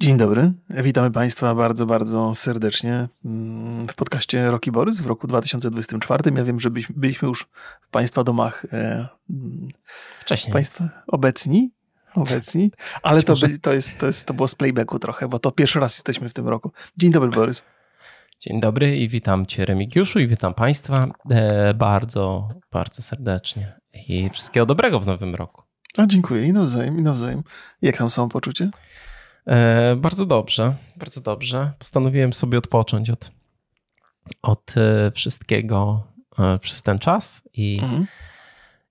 Dzień dobry. Witamy Państwa bardzo, bardzo serdecznie mm, w podcaście Roki Borys w roku 2024. Ja wiem, że byliśmy już w Państwa domach e, mm, wcześniej. Państwa obecni, obecni, ale to, by, to, jest, to, jest, to było z playbacku trochę, bo to pierwszy raz jesteśmy w tym roku. Dzień dobry, Borys. Dzień dobry i witam Cię, Remigiuszu, i witam Państwa e, bardzo, bardzo serdecznie. I wszystkiego dobrego w nowym roku. A dziękuję i nawzajem, i nawzajem. Jak tam samopoczucie? E, bardzo dobrze, bardzo dobrze. Postanowiłem sobie odpocząć od, od e, wszystkiego e, przez ten czas i, mhm.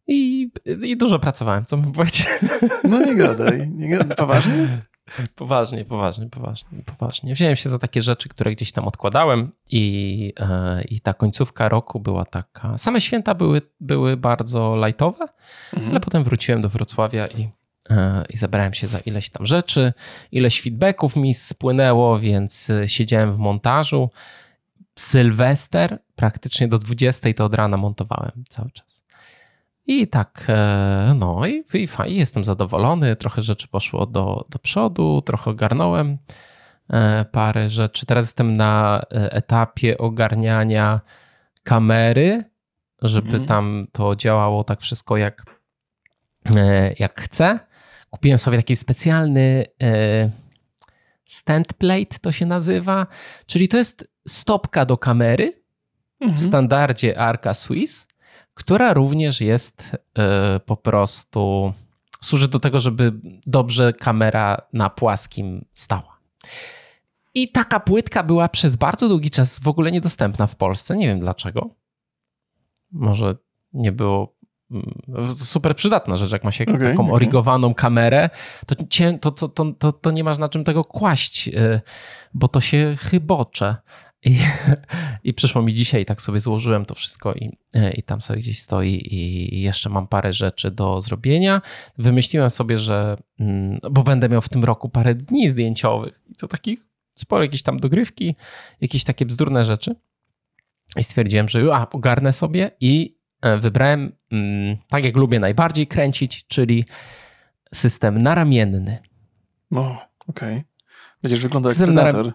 i, i dużo pracowałem, co bym powiedzieć. No nie gadaj, nie gadaj. Poważnie? Poważnie, poważnie, poważnie, poważnie. Wziąłem się za takie rzeczy, które gdzieś tam odkładałem i, i ta końcówka roku była taka. Same święta były, były bardzo lightowe, mhm. ale potem wróciłem do Wrocławia i E, i zabrałem się za ileś tam rzeczy. Ileś feedbacków mi spłynęło, więc e, siedziałem w montażu. Sylwester, praktycznie do 20 to od rana montowałem cały czas. I tak, e, no i, i fajnie, jestem zadowolony. Trochę rzeczy poszło do, do przodu, trochę ogarnąłem parę rzeczy. Teraz jestem na etapie ogarniania kamery, żeby mm. tam to działało tak wszystko jak, jak chcę. Kupiłem sobie taki specjalny e, stand plate, to się nazywa, czyli to jest stopka do kamery mhm. w standardzie Arca Swiss, która również jest e, po prostu, służy do tego, żeby dobrze kamera na płaskim stała. I taka płytka była przez bardzo długi czas w ogóle niedostępna w Polsce. Nie wiem dlaczego. Może nie było super przydatna rzecz, jak ma się okay, taką okay. origowaną kamerę, to, cię, to, to, to, to, nie masz na czym tego kłaść, y, bo to się chybocze. I, I przyszło mi dzisiaj, tak sobie złożyłem to wszystko i, y, i tam sobie gdzieś stoi i jeszcze mam parę rzeczy do zrobienia. Wymyśliłem sobie, że, mm, bo będę miał w tym roku parę dni zdjęciowych i to takich sporo jakieś tam dogrywki, jakieś takie bzdurne rzeczy. I stwierdziłem, że a, ogarnę sobie i wybrałem mm, tak, jak lubię najbardziej kręcić, czyli system naramienny. O, okej. Okay. Będziesz wyglądał jak system predator.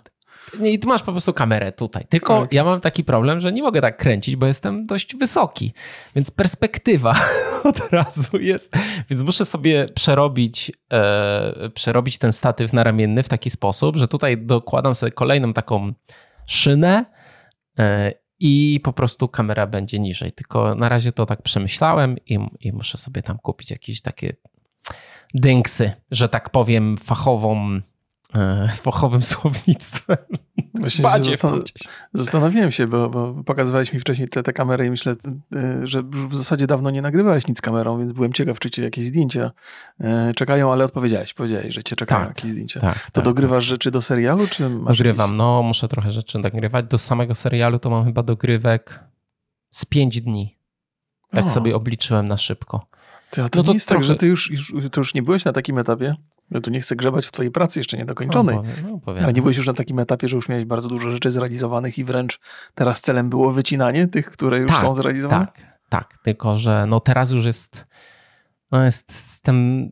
Nie, i ty masz po prostu kamerę tutaj. Tylko tak. ja mam taki problem, że nie mogę tak kręcić, bo jestem dość wysoki. Więc perspektywa od razu jest. Więc muszę sobie przerobić, e, przerobić ten statyw naramienny w taki sposób, że tutaj dokładam sobie kolejną taką szynę e, i po prostu kamera będzie niżej. Tylko na razie to tak przemyślałem i, i muszę sobie tam kupić jakieś takie dynksy, że tak powiem, fachową, fachowym słownictwem. Właśnie zastan zastanawiałem się, bo, bo pokazywałeś mi wcześniej te, te kamery i myślę, e, że w zasadzie dawno nie nagrywałeś nic kamerą, więc byłem ciekaw, czy cię jakieś zdjęcia e, czekają, ale odpowiedziałeś, powiedziałeś, że cię czekają tak, jakieś zdjęcia. Tak, to tak, dogrywasz tak. rzeczy do serialu, czy masz Dogrywam, jakieś... no muszę trochę rzeczy nagrywać. Do samego serialu to mam chyba dogrywek z pięć dni. Tak o. sobie obliczyłem na szybko. Ty, a to, no to nie jest trochę... tak, że ty już, już, to już nie byłeś na takim etapie? Ja tu nie chcę grzebać w twojej pracy jeszcze niedokończonej. No, no, ale nie byłeś już na takim etapie, że już miałeś bardzo dużo rzeczy zrealizowanych i wręcz teraz celem było wycinanie tych, które już tak, są zrealizowane? Tak, tak. Tylko, że no teraz już jest, no jest ten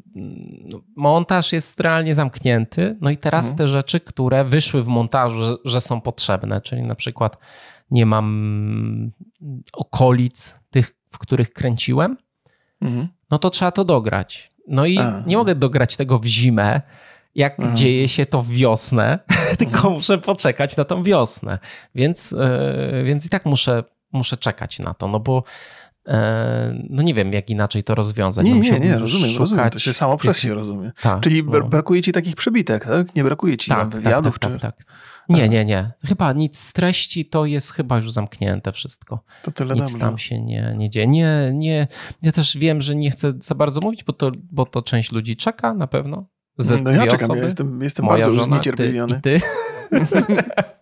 no, montaż jest realnie zamknięty. No i teraz mhm. te rzeczy, które wyszły w montażu, że, że są potrzebne, czyli na przykład nie mam okolic tych, w których kręciłem, mhm. no to trzeba to dograć. No i nie mogę dograć tego w zimę, jak mhm. dzieje się to w wiosnę, tylko mhm. muszę poczekać na tą wiosnę. Więc, yy, więc i tak muszę, muszę czekać na to, no bo e, no nie wiem, jak inaczej to rozwiązać. Nie, no nie, nie, rozumiem, szukać... rozumiem. To się samo przez się rozumie. Tak, Czyli no. brakuje ci takich przebitek, tak? Nie brakuje ci tak, tak, wywiadów? Tak, tak, czy... tak, tak. Nie, nie, nie. Chyba nic z treści to jest chyba już zamknięte wszystko. To tyle Nic tam się nie, nie dzieje. Nie, nie. Ja też wiem, że nie chcę za bardzo mówić, bo to, bo to część ludzi czeka na pewno. Z no ja czekam, ja jestem, jestem bardzo żona, już zniecierpliwiony. Ty, i ty.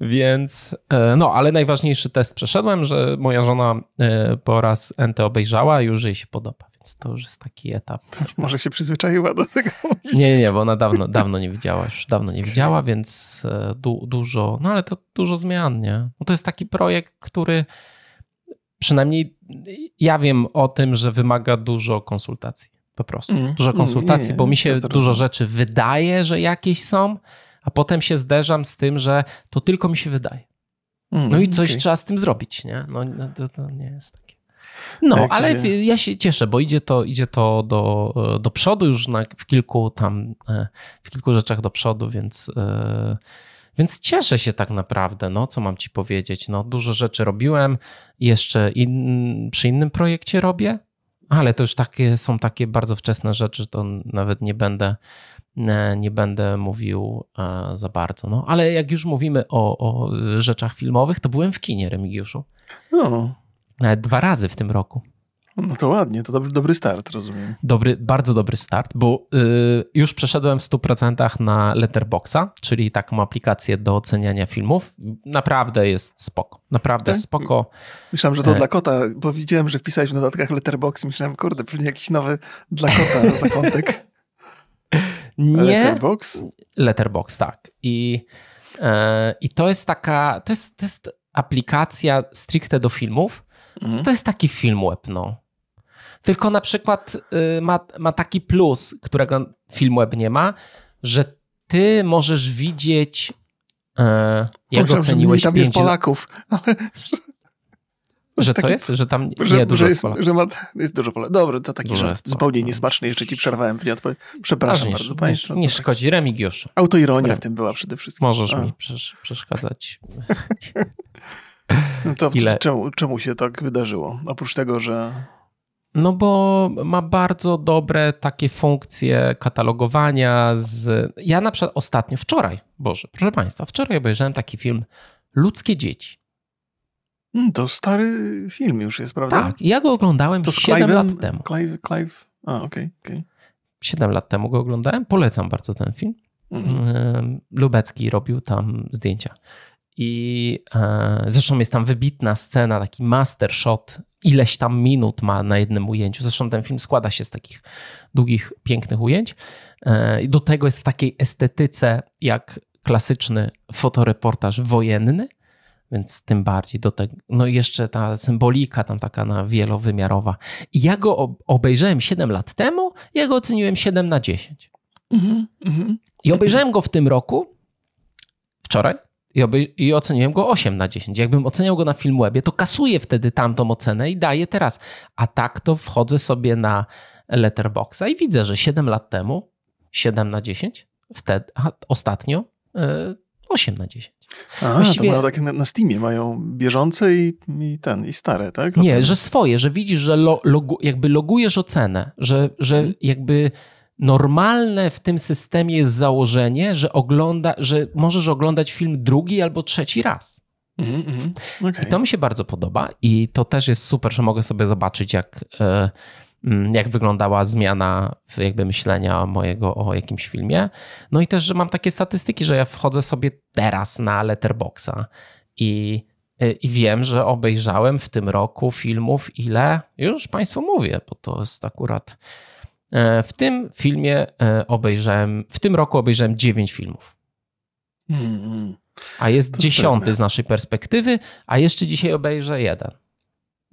Więc, e, no, ale najważniejszy test przeszedłem, że moja żona e, po raz NT obejrzała już jej się podoba. Więc to już jest taki etap. może się przyzwyczaiła do tego. Nie, nie, bo ona dawno, dawno nie widziała, już dawno nie widziała, więc e, du, dużo, no ale to dużo zmian, nie? No to jest taki projekt, który przynajmniej ja wiem o tym, że wymaga dużo konsultacji. Po prostu. Mm. Dużo konsultacji, nie, nie, bo mi się dużo rzeczy wydaje, że jakieś są, a potem się zderzam z tym, że to tylko mi się wydaje. Mm, no i coś okay. trzeba z tym zrobić, nie? No, no to, to nie jest takie. No, ale się... ja się cieszę, bo idzie to, idzie to do, do przodu już na, w kilku tam, e, w kilku rzeczach do przodu, więc, e, więc cieszę się tak naprawdę, no co mam ci powiedzieć, no dużo rzeczy robiłem, jeszcze in, przy innym projekcie robię, ale to już takie, są takie bardzo wczesne rzeczy, to nawet nie będę, nie, nie będę mówił e, za bardzo. No, ale jak już mówimy o, o rzeczach filmowych, to byłem w kinie, Remigiuszu. No. Nawet dwa razy w tym roku. No to ładnie, to dobry, dobry start, rozumiem. Dobry, bardzo dobry start, bo y, już przeszedłem w 100% na Letterboxa, czyli taką aplikację do oceniania filmów. Naprawdę jest spoko. Naprawdę tak? spoko. Myślałem, że to e... dla kota, bo widziałem, że wpisałeś w notatkach Letterbox myślałem, kurde, pewnie jakiś nowy dla kota zakątek. Nie. Letterbox? Letterbox, tak. I, e, i to jest taka, to jest, to jest aplikacja stricte do filmów. Mhm. To jest taki film web, no. Tylko na przykład y, ma, ma taki plus, którego film web nie ma, że ty możesz widzieć, e, jak Myślałem, oceniłeś że tam pięć... jest Polaków. Ale... Że co jest? Że tam że, nie dużo że jest, że ma, jest dużo Polaków. Dobra, to taki dużo żart zupełnie niesmaczny. Jeszcze ci przerwałem w nieodpowiedź. Przepraszam nie, bardzo Państwa. Nie, nie szkodzi. Remigiusz. Autoironia w tym była przede wszystkim. Możesz A. mi przeszkadzać. No to Ile? Czemu, czemu się tak wydarzyło? Oprócz tego, że no bo ma bardzo dobre takie funkcje katalogowania z... Ja na przykład ostatnio, wczoraj, Boże, proszę Państwa, wczoraj obejrzałem taki film Ludzkie dzieci. Hmm, to stary film już jest, prawda? Tak, ja go oglądałem to 7 lat temu. Clive, Clive... A, okej, okay, okay. 7 lat temu go oglądałem, polecam bardzo ten film. Mhm. Lubecki robił tam zdjęcia. I e, zresztą jest tam wybitna scena, taki master shot, ileś tam minut ma na jednym ujęciu. Zresztą ten film składa się z takich długich, pięknych ujęć. E, I do tego jest w takiej estetyce jak klasyczny fotoreportaż wojenny, więc tym bardziej do tego. No i jeszcze ta symbolika tam taka na wielowymiarowa. I ja go obejrzałem 7 lat temu, ja go oceniłem 7 na 10. Mm -hmm. I obejrzałem go w tym roku, wczoraj, i, obej- i oceniłem go 8 na 10. Jakbym oceniał go na Filmwebie, to kasuję wtedy tamtą ocenę i daję teraz. A tak to wchodzę sobie na Letterboxa i widzę, że 7 lat temu 7 na 10, wtedy, a ostatnio 8 na 10. A, Właściwie... to mają takie na, na Steamie, mają bieżące i, i ten, i stare, tak? Oceny. Nie, że swoje, że widzisz, że lo, logu, jakby logujesz ocenę, że, że mhm. jakby normalne w tym systemie jest założenie, że, ogląda, że możesz oglądać film drugi albo trzeci raz. Mm -hmm. okay. I to mi się bardzo podoba i to też jest super, że mogę sobie zobaczyć, jak, e, mm, jak wyglądała zmiana jakby myślenia mojego o jakimś filmie. No i też, że mam takie statystyki, że ja wchodzę sobie teraz na Letterboxa i, e, i wiem, że obejrzałem w tym roku filmów ile, już Państwu mówię, bo to jest akurat w tym filmie e, obejrzałem, w tym roku obejrzałem 9 filmów. Hmm. A jest to dziesiąty z naszej perspektywy, a jeszcze dzisiaj obejrzę jeden.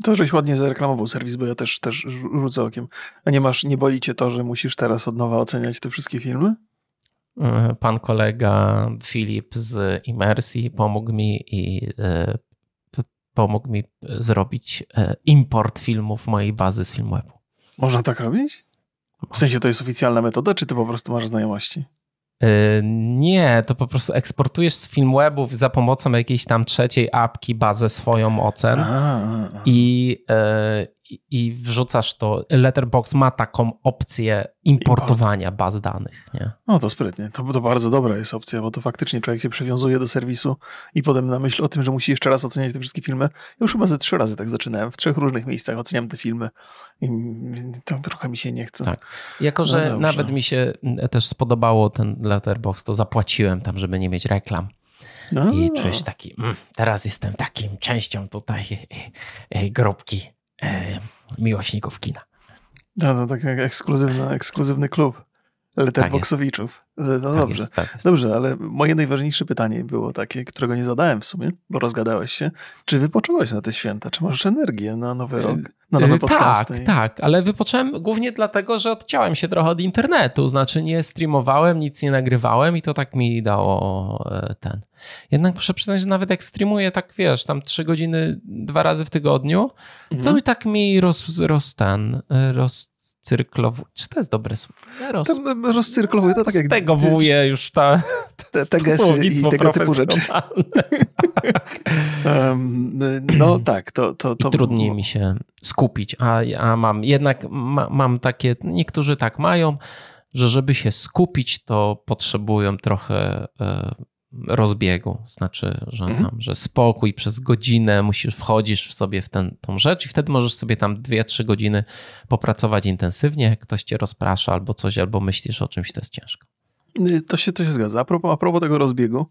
To, żeś ładnie zareklamował serwis, bo ja też, też rzucę okiem. A nie masz, nie boli cię to, że musisz teraz od nowa oceniać te wszystkie filmy? E, pan kolega Filip z Imersji pomógł mi i pomógł mi zrobić import filmów mojej bazy z Filmwebu. Można tak robić? W sensie to jest oficjalna metoda, czy ty po prostu masz znajomości? Yy, nie, to po prostu eksportujesz z Filmwebów za pomocą jakiejś tam trzeciej apki bazę swoją ocen a, a, a. I, yy, i wrzucasz to. Letterbox ma taką opcję importowania baz danych. Nie? No to sprytnie. To, to bardzo dobra jest opcja, bo to faktycznie człowiek się przywiązuje do serwisu i potem na myśl o tym, że musi jeszcze raz oceniać te wszystkie filmy. Ja już chyba ze trzy razy tak zaczynałem. W trzech różnych miejscach oceniam te filmy i to trochę mi się nie chce. Tak. Jako, że no nawet mi się też spodobało ten Letterbox, to zapłaciłem tam, żeby nie mieć reklam. No. I czuć taki, mm, teraz jestem takim częścią tutaj e, e, grupki e, miłośników kina. No, to tak ekskluzywny, ekskluzywny klub. Letterboxowiczów. Tak no tak dobrze. Jest, tak jest. Dobrze, ale moje najważniejsze pytanie było takie, którego nie zadałem w sumie, bo rozgadałeś się. Czy wypocząłeś na te święta? Czy masz energię na nowy rok? Na nowe y, podcasty? Tak, tak, ale wypocząłem głównie dlatego, że odciąłem się trochę od internetu. Znaczy nie streamowałem, nic nie nagrywałem i to tak mi dało e, ten. Jednak muszę przyznać, że nawet jak streamuję, tak wiesz, tam trzy godziny dwa razy w tygodniu, mhm. to tak mi roz, roz ten, e, roz rozcyrklowuje. Czy to jest dobre słowo? Roz... rozcyrklowuje to tak jak... Stegowuje już ta, te, te gesy i tego typu rzeczy. um, no tak, to... to, to... trudniej mi się skupić, a, a mam jednak, ma, mam takie, niektórzy tak mają, że żeby się skupić, to potrzebują trochę e, rozbiegu. Znaczy, że, mhm. tam, że spokój przez godzinę musisz, wchodzisz w sobie w ten, tą rzecz i wtedy możesz sobie tam dwie, trzy godziny popracować intensywnie, jak ktoś cię rozprasza albo coś, albo myślisz o czymś, to jest ciężko. Y, to się, to się zgadza. A propos, a propos tego rozbiegu,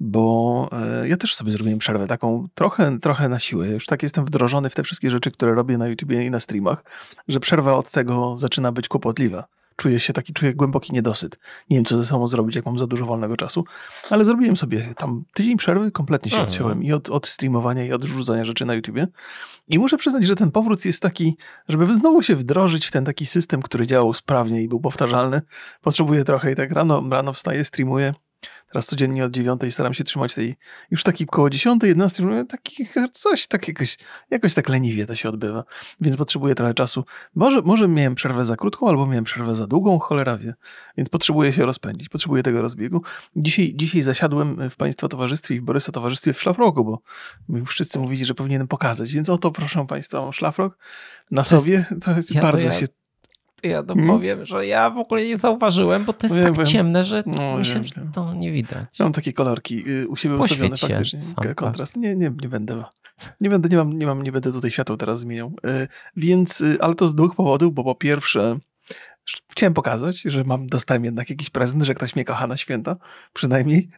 bo e, ja też sobie zrobiłem przerwę taką trochę, trochę na siłę. Już tak jestem wdrożony w te wszystkie rzeczy, które robię na YouTubie i na streamach, że przerwa od tego zaczyna być kłopotliwa czuję się taki, czuję głęboki niedosyt. Nie wiem, co ze sobą zrobić, jak mam za dużo wolnego czasu, ale zrobiłem sobie tam tydzień przerwy, kompletnie się Aha. odciąłem i od, od streamowania i od rzucania rzeczy na YouTubie. I muszę przyznać, że ten powrót jest taki, żeby znowu się wdrożyć w ten taki system, który działał sprawnie i był powtarzalny. Potrzebuję trochę i tak rano, rano wstaję, streamuję, Teraz codziennie od dziewiątej staram się trzymać tej, już taki koło dziesiątej, jedenastej, taki, coś tak jakoś, jakoś tak leniwie to się odbywa, więc potrzebuję trochę czasu. Może, może miałem przerwę za krótką, albo miałem przerwę za długą, cholera wie, więc potrzebuję się rozpędzić, potrzebuję tego rozbiegu. Dzisiaj, dzisiaj zasiadłem w Państwa towarzystwie i w Borysa towarzystwie w szlafroku, bo wszyscy mówili, że powinienem pokazać, więc oto proszę Państwa, mam szlafrok na sobie, to ja, bardzo to ja... się ja to hmm? powiem, że ja w ogóle nie zauważyłem, bo to jest no tak ciemne, że no, myślę, że to nie widać. mam takie kolorki y, u siebie Poświeć ustawione faktycznie. Sam, kontrast. Nie, nie, nie będę. Nie będę, nie mam, nie mam, nie będę tutaj światło teraz zmieniał. Y, więc, y, ale to z dwóch powodów, bo po pierwsze Chciałem pokazać, że mam, dostałem jednak jakiś prezent, że ktoś mnie kocha na święta, przynajmniej.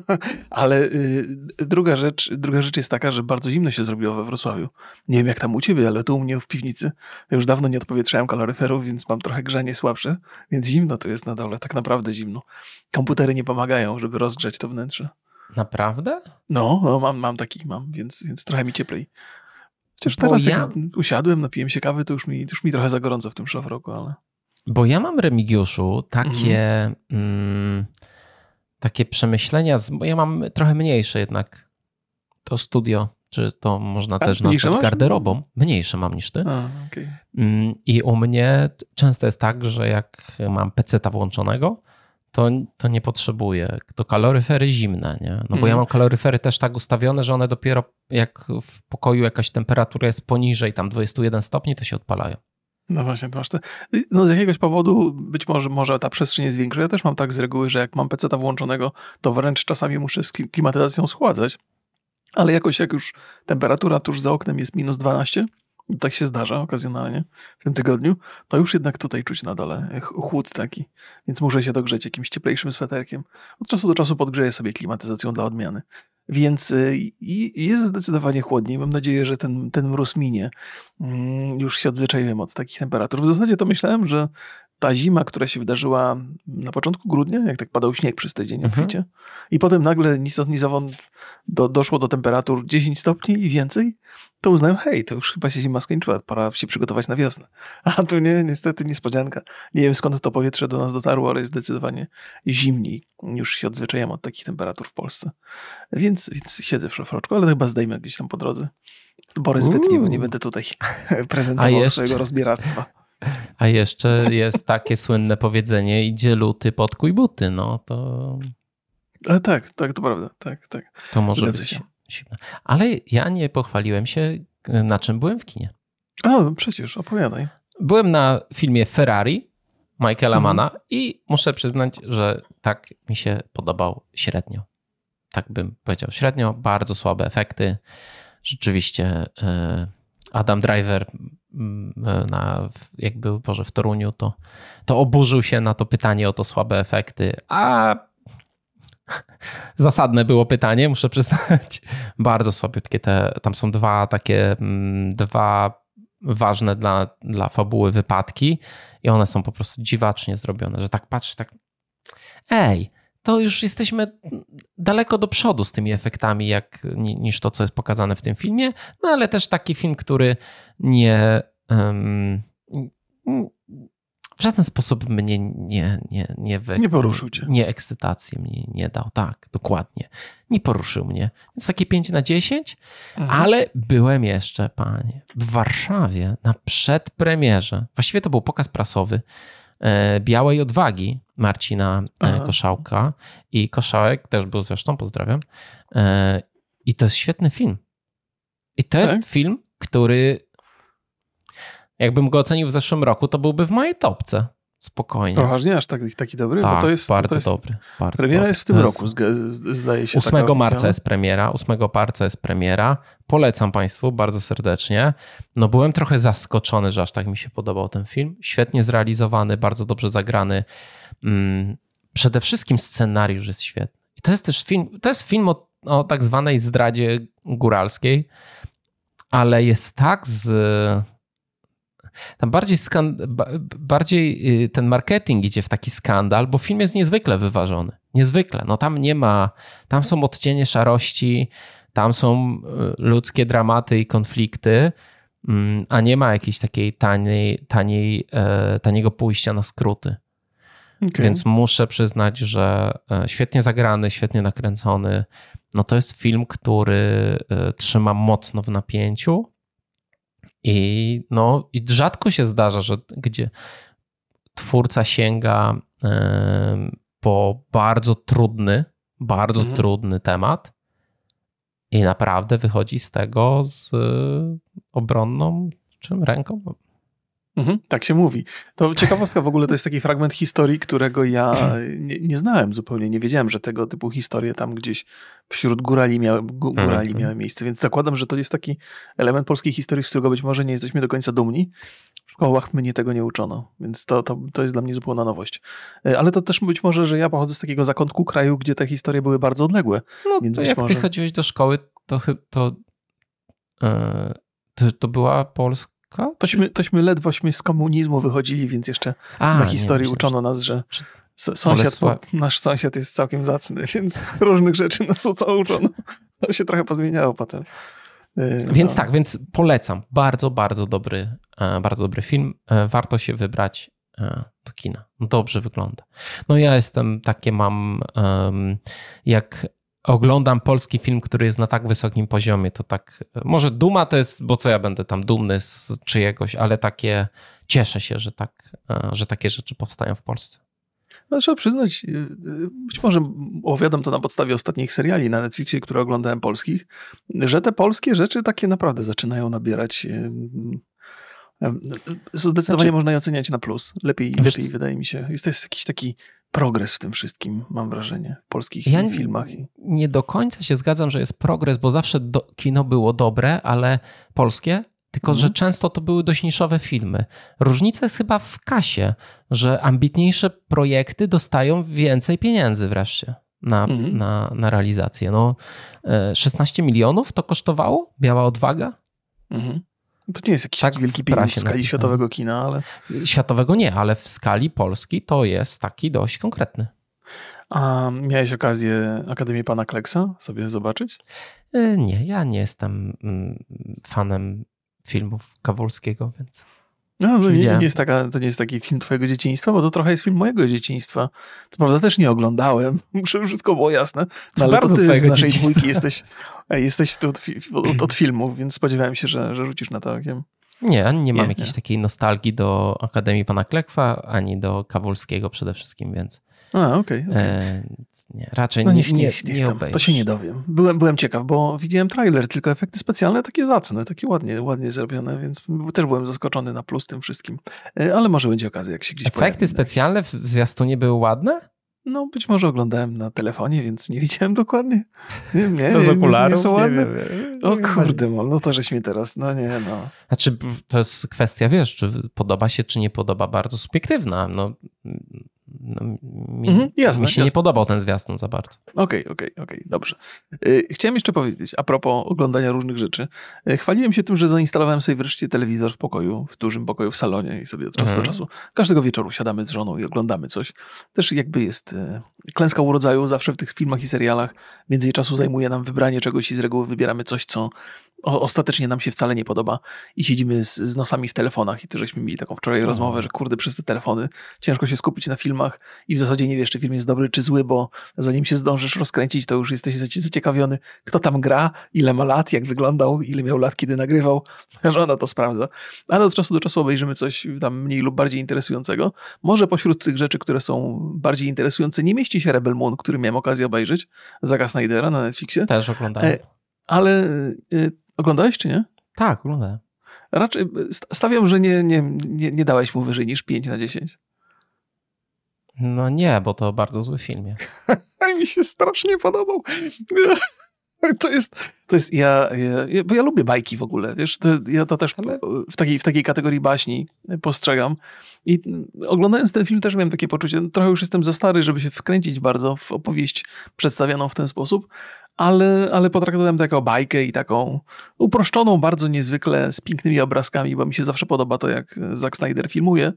Ale y, druga, rzecz, druga rzecz jest taka, że bardzo zimno się zrobiło we Wrocławiu. Nie wiem jak tam u ciebie, ale tu u mnie w piwnicy. Ja już dawno nie odpowietrzałem kaloryferów, więc mam trochę grzanie słabsze, więc zimno tu jest na dole, tak naprawdę zimno. Komputery nie pomagają, żeby rozgrzać to wnętrze. Naprawdę? No, no mam, mam taki, mam, więc, więc trochę mi cieplej. Chociaż teraz ja... jak usiadłem, napiłem się kawy, to już mi, to już mi trochę za gorąco w tym szlafroku, ale... Bo ja mam, Remigiuszu, takie, mhm. mm, takie przemyślenia, z, bo ja mam trochę mniejsze jednak to studio, czy to można A, też nazwać garderobą. Mniejsze mam niż ty. A, okay. Mm, I u mnie często jest tak, że jak mam PC-ta włączonego, to, to nie potrzebuję. To kaloryfery zimne, nie? No bo ja mhm. mam kaloryfery też tak ustawione, że one dopiero jak w pokoju jakaś temperatura jest poniżej tam 21 stopni, to się odpalają. No właśnie, masz te, no z jakiegoś powodu być może, może ta przestrzeń jest większa. Ja też mam tak z reguły, że jak mam PC-ta włączonego, to wręcz czasami muszę z klimatyzacją schładzać. Ale jakoś jak już temperatura tuż za oknem jest minus 12, tak się zdarza okazjonalnie w tym tygodniu, to już jednak tutaj czuć na dole chłód taki, więc muszę się dogrzeć jakimś cieplejszym sweterkiem. Od czasu do czasu podgrzeję sobie klimatyzacją dla odmiany. Więc y, jest zdecydowanie chłodniej. Mam nadzieję, że ten, ten mróz minie. Mm, już się odzwyczaiłem od takich temperatur. W zasadzie to myślałem, że ta zima, która się wydarzyła na początku grudnia, jak tak padał śnieg przez tydzień mhm. obficie, i potem nagle ni stąd, ni do, doszło do temperatur 10 stopni i więcej, to uznałem, hej, to już chyba się zima skończyła, pora się przygotować na wiosnę. A tu nie, niestety niespodzianka. Nie wiem skąd to powietrze do nas dotarło, ale jest zdecydowanie zimniej. Już się odzwyczajam od takich temperatur w Polsce. Więc, więc siedzę w szafroczku, ale chyba zdejmę gdzieś tam po drodze. Borys wytnie, bo nie będę tutaj prezentował jeszcze... swojego rozbieractwa. A jeszcze jest takie słynne powiedzenie, idzie luty, podkuj buty, no to... Ale tak, tak, to prawda, tak, tak. To może Zgadza być się. Ale ja nie pochwaliłem się, na czym byłem w kinie. No przecież, opowiadaj. Byłem na filmie Ferrari Michaela mhm. Mana i muszę przyznać, że tak mi się podobał średnio. Tak bym powiedział, średnio, bardzo słabe efekty. Rzeczywiście e, Adam Driver mm, na, jak był Boże, w Toruniu, to, to oburzył się na to pytanie o to słabe efekty, a zasadne było pytanie, muszę przyznać. Bardzo słabiutkie te, tam są dwa takie, mm, dwa ważne dla, dla fabuły wypadki i one są po prostu dziwacznie zrobione, że tak patrz, tak ej, to już jesteśmy daleko do przodu z tymi efektami, jak, niż to, co jest pokazane w tym filmie, no ale też taki film, który nie... Um, w żaden sposób mnie nie, nie, nie, we, nie poruszył cię. Nie ekscytacji mnie nie dał. Tak, dokładnie. Nie poruszył mnie. Więc takie 5 na 10, mhm. ale byłem jeszcze, panie, w Warszawie na przedpremierze. Właściwie to był pokaz prasowy e, Białej Odwagi Marcina e, Aha. Koszałka i Koszałek też był zresztą, pozdrawiam. E, I to jest świetny film. I to tak? jest film, który Jakbym go ocenił w zeszłym roku, to byłby w mojej topce. Spokojnie. Poważnie, aż taki, taki dobry? Tak, Bo to jest, bardzo to jest, dobry. Bardzo premiera dobry. jest w tym jest roku, zdaje się. 8 marca jest premiera. 8 marca jest premiera. Polecam Państwu bardzo serdecznie. No byłem trochę zaskoczony, że aż tak mi się podobał ten film. Świetnie zrealizowany, bardzo dobrze zagrany. Mm, przede wszystkim scenariusz jest świetny. I to jest też film, to jest film o, o tak zwanej zdradzie góralskiej, ale jest tak z tam bardziej, bardziej y, ten marketing idzie w taki skandal, bo film jest niezwykle wyważony. Niezwykle. No tam nie ma, tam są odcienie szarości, tam są y, ludzkie dramaty i konflikty, mm, a nie ma jakiejś takiej taniej, taniej, e, taniego pójścia na skróty. Okay. Więc muszę przyznać, że e, świetnie zagrany, świetnie nakręcony. No to jest film, który e, trzyma mocno w napięciu i, no, I rzadko się zdarza, że gdzie twórca sięga po bardzo trudny, bardzo mhm. trudny temat i naprawdę wychodzi z tego z e, obronną czym ręką. Mhm, tak się mówi. To ciekawostka w ogóle to jest taki fragment historii, którego ja nie, nie, znałem zupełnie. Nie wiedziałem, że tego typu historie tam gdzieś wśród górali, miały, górali mhm. miały miejsce, więc zakładam, że to jest taki element polskiej historii, z którego być może nie jesteśmy do końca dumni. W szkołach mnie tego nie uczono, więc to, to, to jest dla mnie zupełna nowość. E, ale to też być może, że ja pochodzę z takiego zakątku kraju, gdzie te historie były bardzo odległe. No więc to jak może... ty chodziłeś do szkoły, to, to, e, to, to była Polska Tośmy, tośmy ledwośmy z komunizmu wychodzili, więc jeszcze A, na historii nie, uczono nas, że sąsiad, nasz sąsiad jest całkiem zacny, więc różnych rzeczy nas uczono. To się trochę pozmieniało potem. Y, więc no. tak, więc polecam. Bardzo, bardzo dobry, e, bardzo dobry film. E, warto się wybrać e, do kina. Dobrze wygląda. No ja jestem, takie mam, jak oglądam polski film, który jest na tak wysokim poziomie, to tak, może duma to jest, bo co ja będę tam dumny z czyjegoś, ale takie, cieszę się, że tak, e, że takie rzeczy powstają w Polsce. No, trzeba przyznać, e, być może opowiadam to na podstawie ostatnich seriali na Netflixie, które oglądałem polskich, że te polskie rzeczy takie naprawdę zaczynają nabierać e, Zdecydowanie znaczy, można je oceniać na plus. Lepiej, wiesz, lepiej wydaje mi się. Jest to jest jakiś taki progres w tym wszystkim, mam wrażenie, w polskich ja filmach. Nie do końca się zgadzam, że jest progres, bo zawsze do, kino było dobre, ale polskie, tylko mhm. że często to były dość niszowe filmy. Różnica jest chyba w kasie, że ambitniejsze projekty dostają więcej pieniędzy wreszcie na, mhm. na, na realizację. No, 16 e, milionów to kosztowało? Biała Odwaga? Mhm. To nie jest jakiś tak wielki pieniądz w skali światowego kina, ale... Światowego nie, ale w skali Polski to jest taki dość konkretny. A miałeś okazję Akademii Pana Kleksa sobie zobaczyć? E, nie, ja nie jestem mm, fanem filmów Kawulskiego, więc... No, to nie, nie, jest taka, to nie jest taki film twojego dzieciństwa, bo to trochę jest film mojego dzieciństwa. Co prawda też nie oglądałem, muszę wszystko było jasne, no, ale to ty z naszej dzieciństwa. dwójki jesteś, jesteś tu od, od, od filmów, więc spodziewałem się, że, że rzucisz na to okiem. Nie, nie mam nie, jakiejś nie. takiej nostalgii do Akademii Pana Kleksa, ani do Kawulskiego przede wszystkim, więc... A, okej. Okay, okay. e, nie, raczej no niech, nie, niech, niech, nie To się nie dowiem. Byłem, byłem ciekaw, bo widziałem trailer, tylko efekty specjalne takie zacne, takie ładnie, ładnie zrobione, więc też byłem zaskoczony na plus tym wszystkim. E, ale może będzie okazja, jak się gdzieś Efekty pojawi, specjalne w zwiastunie były ładne? No, być może oglądałem na telefonie, więc nie widziałem dokładnie. Nie, nie, nie, nie, nie są ładne. o kurde, no to żeś mi teraz, no nie, no. Znaczy, to jest kwestia, wiesz, czy podoba się, czy nie podoba, bardzo subiektywna. No, no, mi, mhm, jasne, mi się jasne. nie podobał ten zwiastun za bardzo. Okej, okay, okej, okay, okej, okay, dobrze. Y, chciałem jeszcze powiedzieć, a propos oglądania różnych rzeczy. Y, chwaliłem się tym, że zainstalowałem sobie wreszcie telewizor w pokoju, w dużym pokoju w salonie i sobie od czasu mhm. do czasu każdego wieczoru siadamy z żoną i oglądamy coś. Też jakby jest y, klęska urodzaju zawsze w tych filmach i serialach. Więcej czasu zajmuje nam wybranie czegoś i z reguły wybieramy coś, co ostatecznie nam się wcale nie podoba i siedzimy z, z nosami w telefonach i to żeśmy mieli taką wczoraj rozmowę, że kurde, przez te telefony ciężko się skupić na filmach i w zasadzie nie wiesz, czy film jest dobry, czy zły, bo zanim się zdążysz rozkręcić, to już jesteś zaciekawiony, kto tam gra, ile ma lat, jak wyglądał, ile miał lat, kiedy nagrywał. Żona to sprawdza. Ale od czasu do czasu obejrzymy coś tam mniej lub bardziej interesującego. Może pośród tych rzeczy, które są bardziej interesujące, nie mieści się Rebel Moon, który miałem okazję obejrzeć, Zaga Snydera na Netflixie. Też oglądałem. E, ale e, Oglądałeś czy nie? Tak, oglądałem. Raczej stawiam, że nie, nie, nie, nie dałeś mu wyżej niż 5 na 10. No nie, bo to bardzo zły film jest. Mi się strasznie podobał. To jest, to jest ja, ja, bo ja lubię bajki w ogóle, wiesz, to, ja to też w, takiej, w takiej kategorii baśni postrzegam i oglądając ten film też miałem takie poczucie, trochę już jestem za stary, żeby się wkręcić bardzo w opowieść przedstawioną w ten sposób, ale, ale potraktowałem to jako bajkę i taką uproszczoną bardzo niezwykle z pięknymi obrazkami, bo mi się zawsze podoba to, jak Zack Snyder filmuje.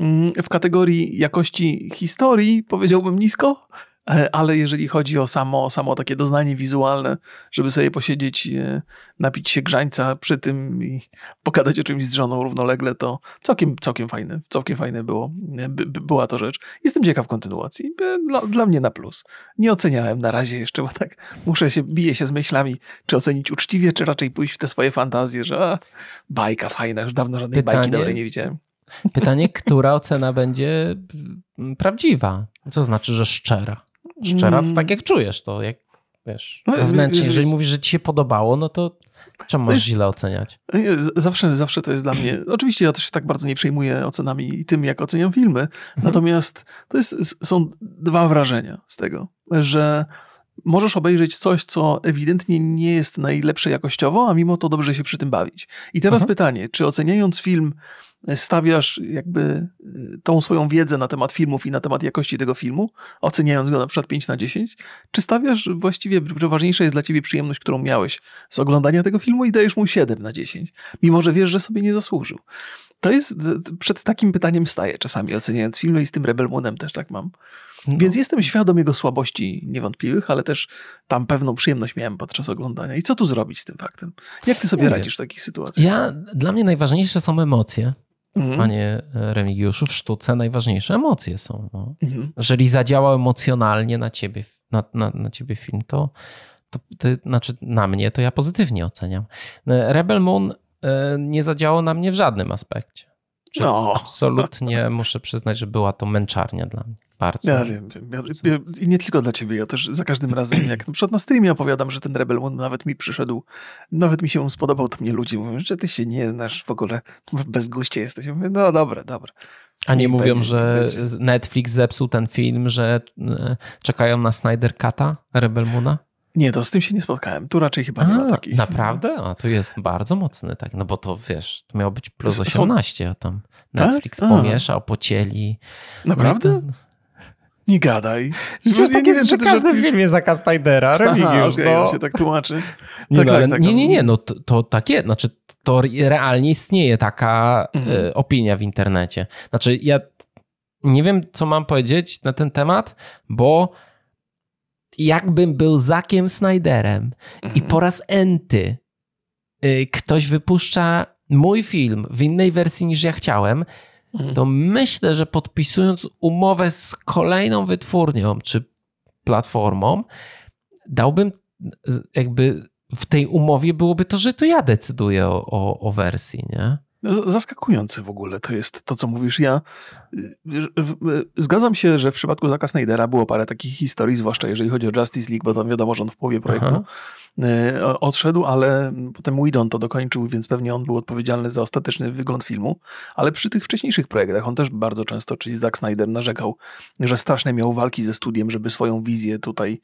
Mm, w kategorii jakości historii powiedziałbym nisko, E, ale jeżeli chodzi o samo, samo takie doznanie wizualne, żeby sobie posiedzieć, e, napić się grzańca przy tym i pogadać o czymś z żoną równolegle, to całkiem, całkiem fajne, całkiem fajne było, e, by, by była to rzecz. Jestem ciekaw kontynuacji, dla, dla, mnie na plus. Nie oceniałem na razie jeszcze, bo tak muszę się, biję się z myślami, czy ocenić uczciwie, czy raczej pójść w te swoje fantazje, że a, bajka fajna, już dawno żadnej Pytanie, bajki dobrej nie widziałem. Pytanie, która ocena będzie prawdziwa? Co znaczy, że szczera? Szczera to tak mm. jak czujesz to, jak wiesz, no, wewnętrznie. Jeżeli mówisz, że ci się podobało, no to czemu masz źle oceniać? Zawsze, zawsze to jest dla mnie. Oczywiście ja też się tak bardzo nie przejmuję ocenami i tym, jak oceniam filmy. Mhm. Natomiast to jest, są dwa wrażenia z tego, że możesz obejrzeć coś, co ewidentnie nie jest najlepsze jakościowo, a mimo to dobrze się przy tym bawić. I teraz mhm. pytanie, czy oceniając film stawiasz jakby y, tą swoją wiedzę na temat filmów i na temat jakości tego filmu, oceniając go na przykład 5 na 10, czy stawiasz właściwie, że ważniejsza jest dla ciebie przyjemność, którą miałeś z oglądania tego filmu i dajesz mu 7 na 10, mimo że wiesz, że sobie nie zasłużył. To jest, przed takim pytaniem staję czasami oceniając filmy i z tym Rebel Moonem też tak mam. No. Więc jestem świadom jego słabości niewątpliwych, ale też tam pewną przyjemność miałem podczas oglądania. I co tu zrobić z tym faktem? Jak ty sobie radzisz w takich sytuacjach? Ja, dla mnie najważniejsze są emocje. Mhm. Panie Remigiuszu, w sztuce najważniejsze emocje są. No. Mhm. Jeżeli zadziałał emocjonalnie na ciebie, na, na, na ciebie film, to, to, znaczy na mnie, to ja pozytywnie oceniam. Rebel Moon e, nie zadziałał na mnie w żadnym aspekcie. No. Absolutnie muszę przyznać, że była to męczarnia dla mnie. Ja wiem, wiem. Ja, ja, I nie tylko dla ciebie, ja też za każdym razem, jak na przykład na streamie opowiadam, że ten Rebel Moon nawet mi przyszedł, nawet mi się spodobał, to mnie ludzie mówią, że ty się nie znasz w ogóle, bez guście jesteś. Ja mówię, no dobra, dobra. A nie mówią, będzie, że będzie. Netflix zepsuł ten film, że e, czekają na Snyder Cata Rebel Moona? Nie, to z tym się nie spotkałem. Tu raczej chyba nie ma takich. Naprawdę? A tu jest bardzo mocny, tak. No bo to wiesz, to miało być plus 18, a tam tak? Netflix tak? pomieszał, pocieli. Naprawdę? No nie gadaj. Ja tak jest, wiem, że każdy film jest Zaka Snydera, Remigiusz. Okay, no. się tak tłumaczy. Nie, tak, no, tak, tak, nie, nie, nie, no to, to tak jest. Znaczy, to realnie istnieje taka mhm. y, opinia w internecie. Znaczy, ja nie wiem, co mam powiedzieć na ten temat, bo jakbym był Zakiem Snyderem mhm. i po raz enty y, ktoś wypuszcza mój film w innej wersji niż ja chciałem. To myślę, że podpisując umowę z kolejną wytwórnią czy platformą, dałbym jakby w tej umowie byłoby to, że to ja decyduję o, o, o wersji, nie? Zaskakujące w ogóle to jest to, co mówisz. Ja zgadzam się, że w przypadku Zaka Snydera było parę takich historii, zwłaszcza jeżeli chodzi o Justice League, bo tam wiadomo, że on w połowie projektu Aha. Y, odszedł, ale potem Whedon to dokończył, więc pewnie on był odpowiedzialny za ostateczny wygląd filmu. Ale przy tych wcześniejszych projektach on też bardzo często, czyli Zack Snyder, narzekał, że straszne miał walki ze studiem, żeby swoją wizję tutaj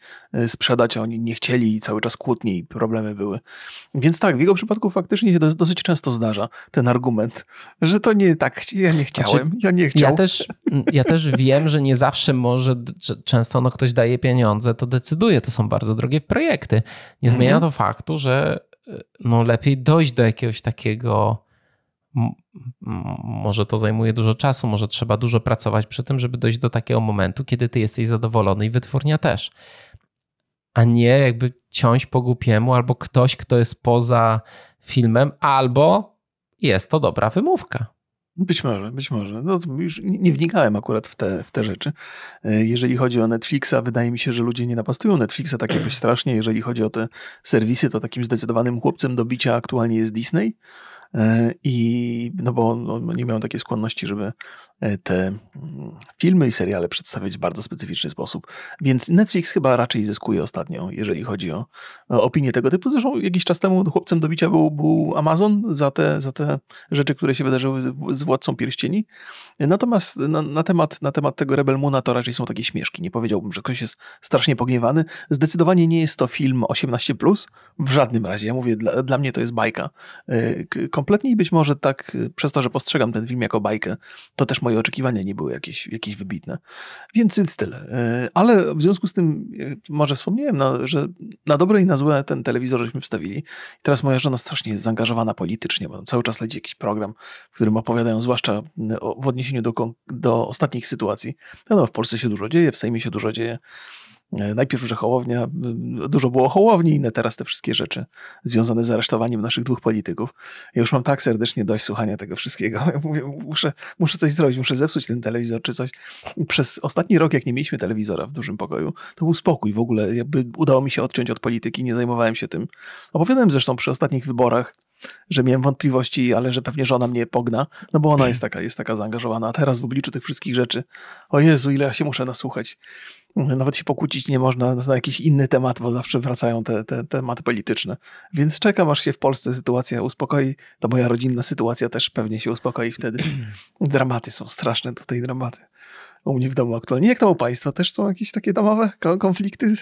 sprzedać, a oni nie chcieli i cały czas kłótnie i problemy były. Więc tak, w jego przypadku faktycznie się dosyć często zdarza ten argument, argument, że to nie tak, ja nie chciałem, znaczy, ja nie chciałem. Ja też, ja też wiem, że nie zawsze może, że często no ktoś daje pieniądze, to decyduje, to są bardzo drogie projekty. Nie zmienia mhm. to faktu, że no lepiej dojść do jakiegoś takiego może to zajmuje dużo czasu, może trzeba dużo pracować przy tym, żeby dojść do takiego momentu, kiedy ty jesteś zadowolony i wytwórnia też. A nie jakby ciąć po głupiemu, albo ktoś, kto jest poza filmem, albo jest to dobra wymówka. Być może, być może. No, już nie wnikałem akurat w te, w te rzeczy. E, jeżeli chodzi o Netflixa, wydaje mi się, że ludzie nie napastują Netflixa tak jakoś strasznie. Jeżeli chodzi o te serwisy, to takim zdecydowanym chłopcem do bicia aktualnie jest Disney. E, I no bo no, nie mają takiej skłonności, żeby te mm, filmy i seriale przedstawiać w bardzo specyficzny sposób. Więc Netflix chyba raczej zyskuje ostatnio, jeżeli chodzi o, o opinię tego typu. Zresztą jakiś czas temu chłopcem do bicia był, był Amazon za te, za te rzeczy, które się wydarzyły z, z Władcą Pierścieni. Natomiast na, na, temat, na temat tego Rebel Moona to raczej są takie śmieszki. Nie powiedziałbym, że ktoś jest strasznie pogniewany. Zdecydowanie nie jest to film 18+, w żadnym razie. Ja mówię, dla, dla mnie to jest bajka e, kompletnie i być może tak y, przez to, że postrzegam ten film jako bajkę, to też moje oczekiwania nie były jakieś, jakieś wybitne. Więc tyle. Y, ale w związku z tym, y, może wspomniałem, no, że na dobre i na złe ten telewizor żeśmy wstawili. I teraz moja żona strasznie jest zaangażowana politycznie, bo cały czas leci jakiś program, w którym opowiadają, zwłaszcza w odniesieniu do, do ostatnich sytuacji. Wiadomo, w Polsce się dużo dzieje, w Sejmie się dużo dzieje. E, najpierw, że Hołownia, dużo było Hołowni, inne teraz te wszystkie rzeczy związane z aresztowaniem naszych dwóch polityków. Ja już mam tak serdecznie dość słuchania tego wszystkiego. Ja mówię, muszę, muszę coś zrobić, muszę zepsuć ten telewizor czy coś. Przez ostatni rok, jak nie mieliśmy telewizora w dużym pokoju, to był spokój w ogóle. Jakby udało mi się odciąć od polityki, nie zajmowałem się tym. Opowiadałem zresztą przy ostatnich wyborach, że miałem wątpliwości, ale że pewnie żona mnie pogna, no bo ona jest taka, jest taka zaangażowana. A teraz w obliczu tych wszystkich rzeczy, o Jezu, ile ja się muszę nasłuchać. Nawet się pokłócić nie można na jakiś inny temat, bo zawsze wracają te, te, tematy polityczne. Więc czekam, aż się w Polsce sytuacja uspokoi. To moja rodzinna sytuacja też pewnie się uspokoi wtedy. Dramaty są straszne tutaj, dramaty u mnie w domu aktualnie. Jak to u Państwa? Też są jakieś takie domowe konflikty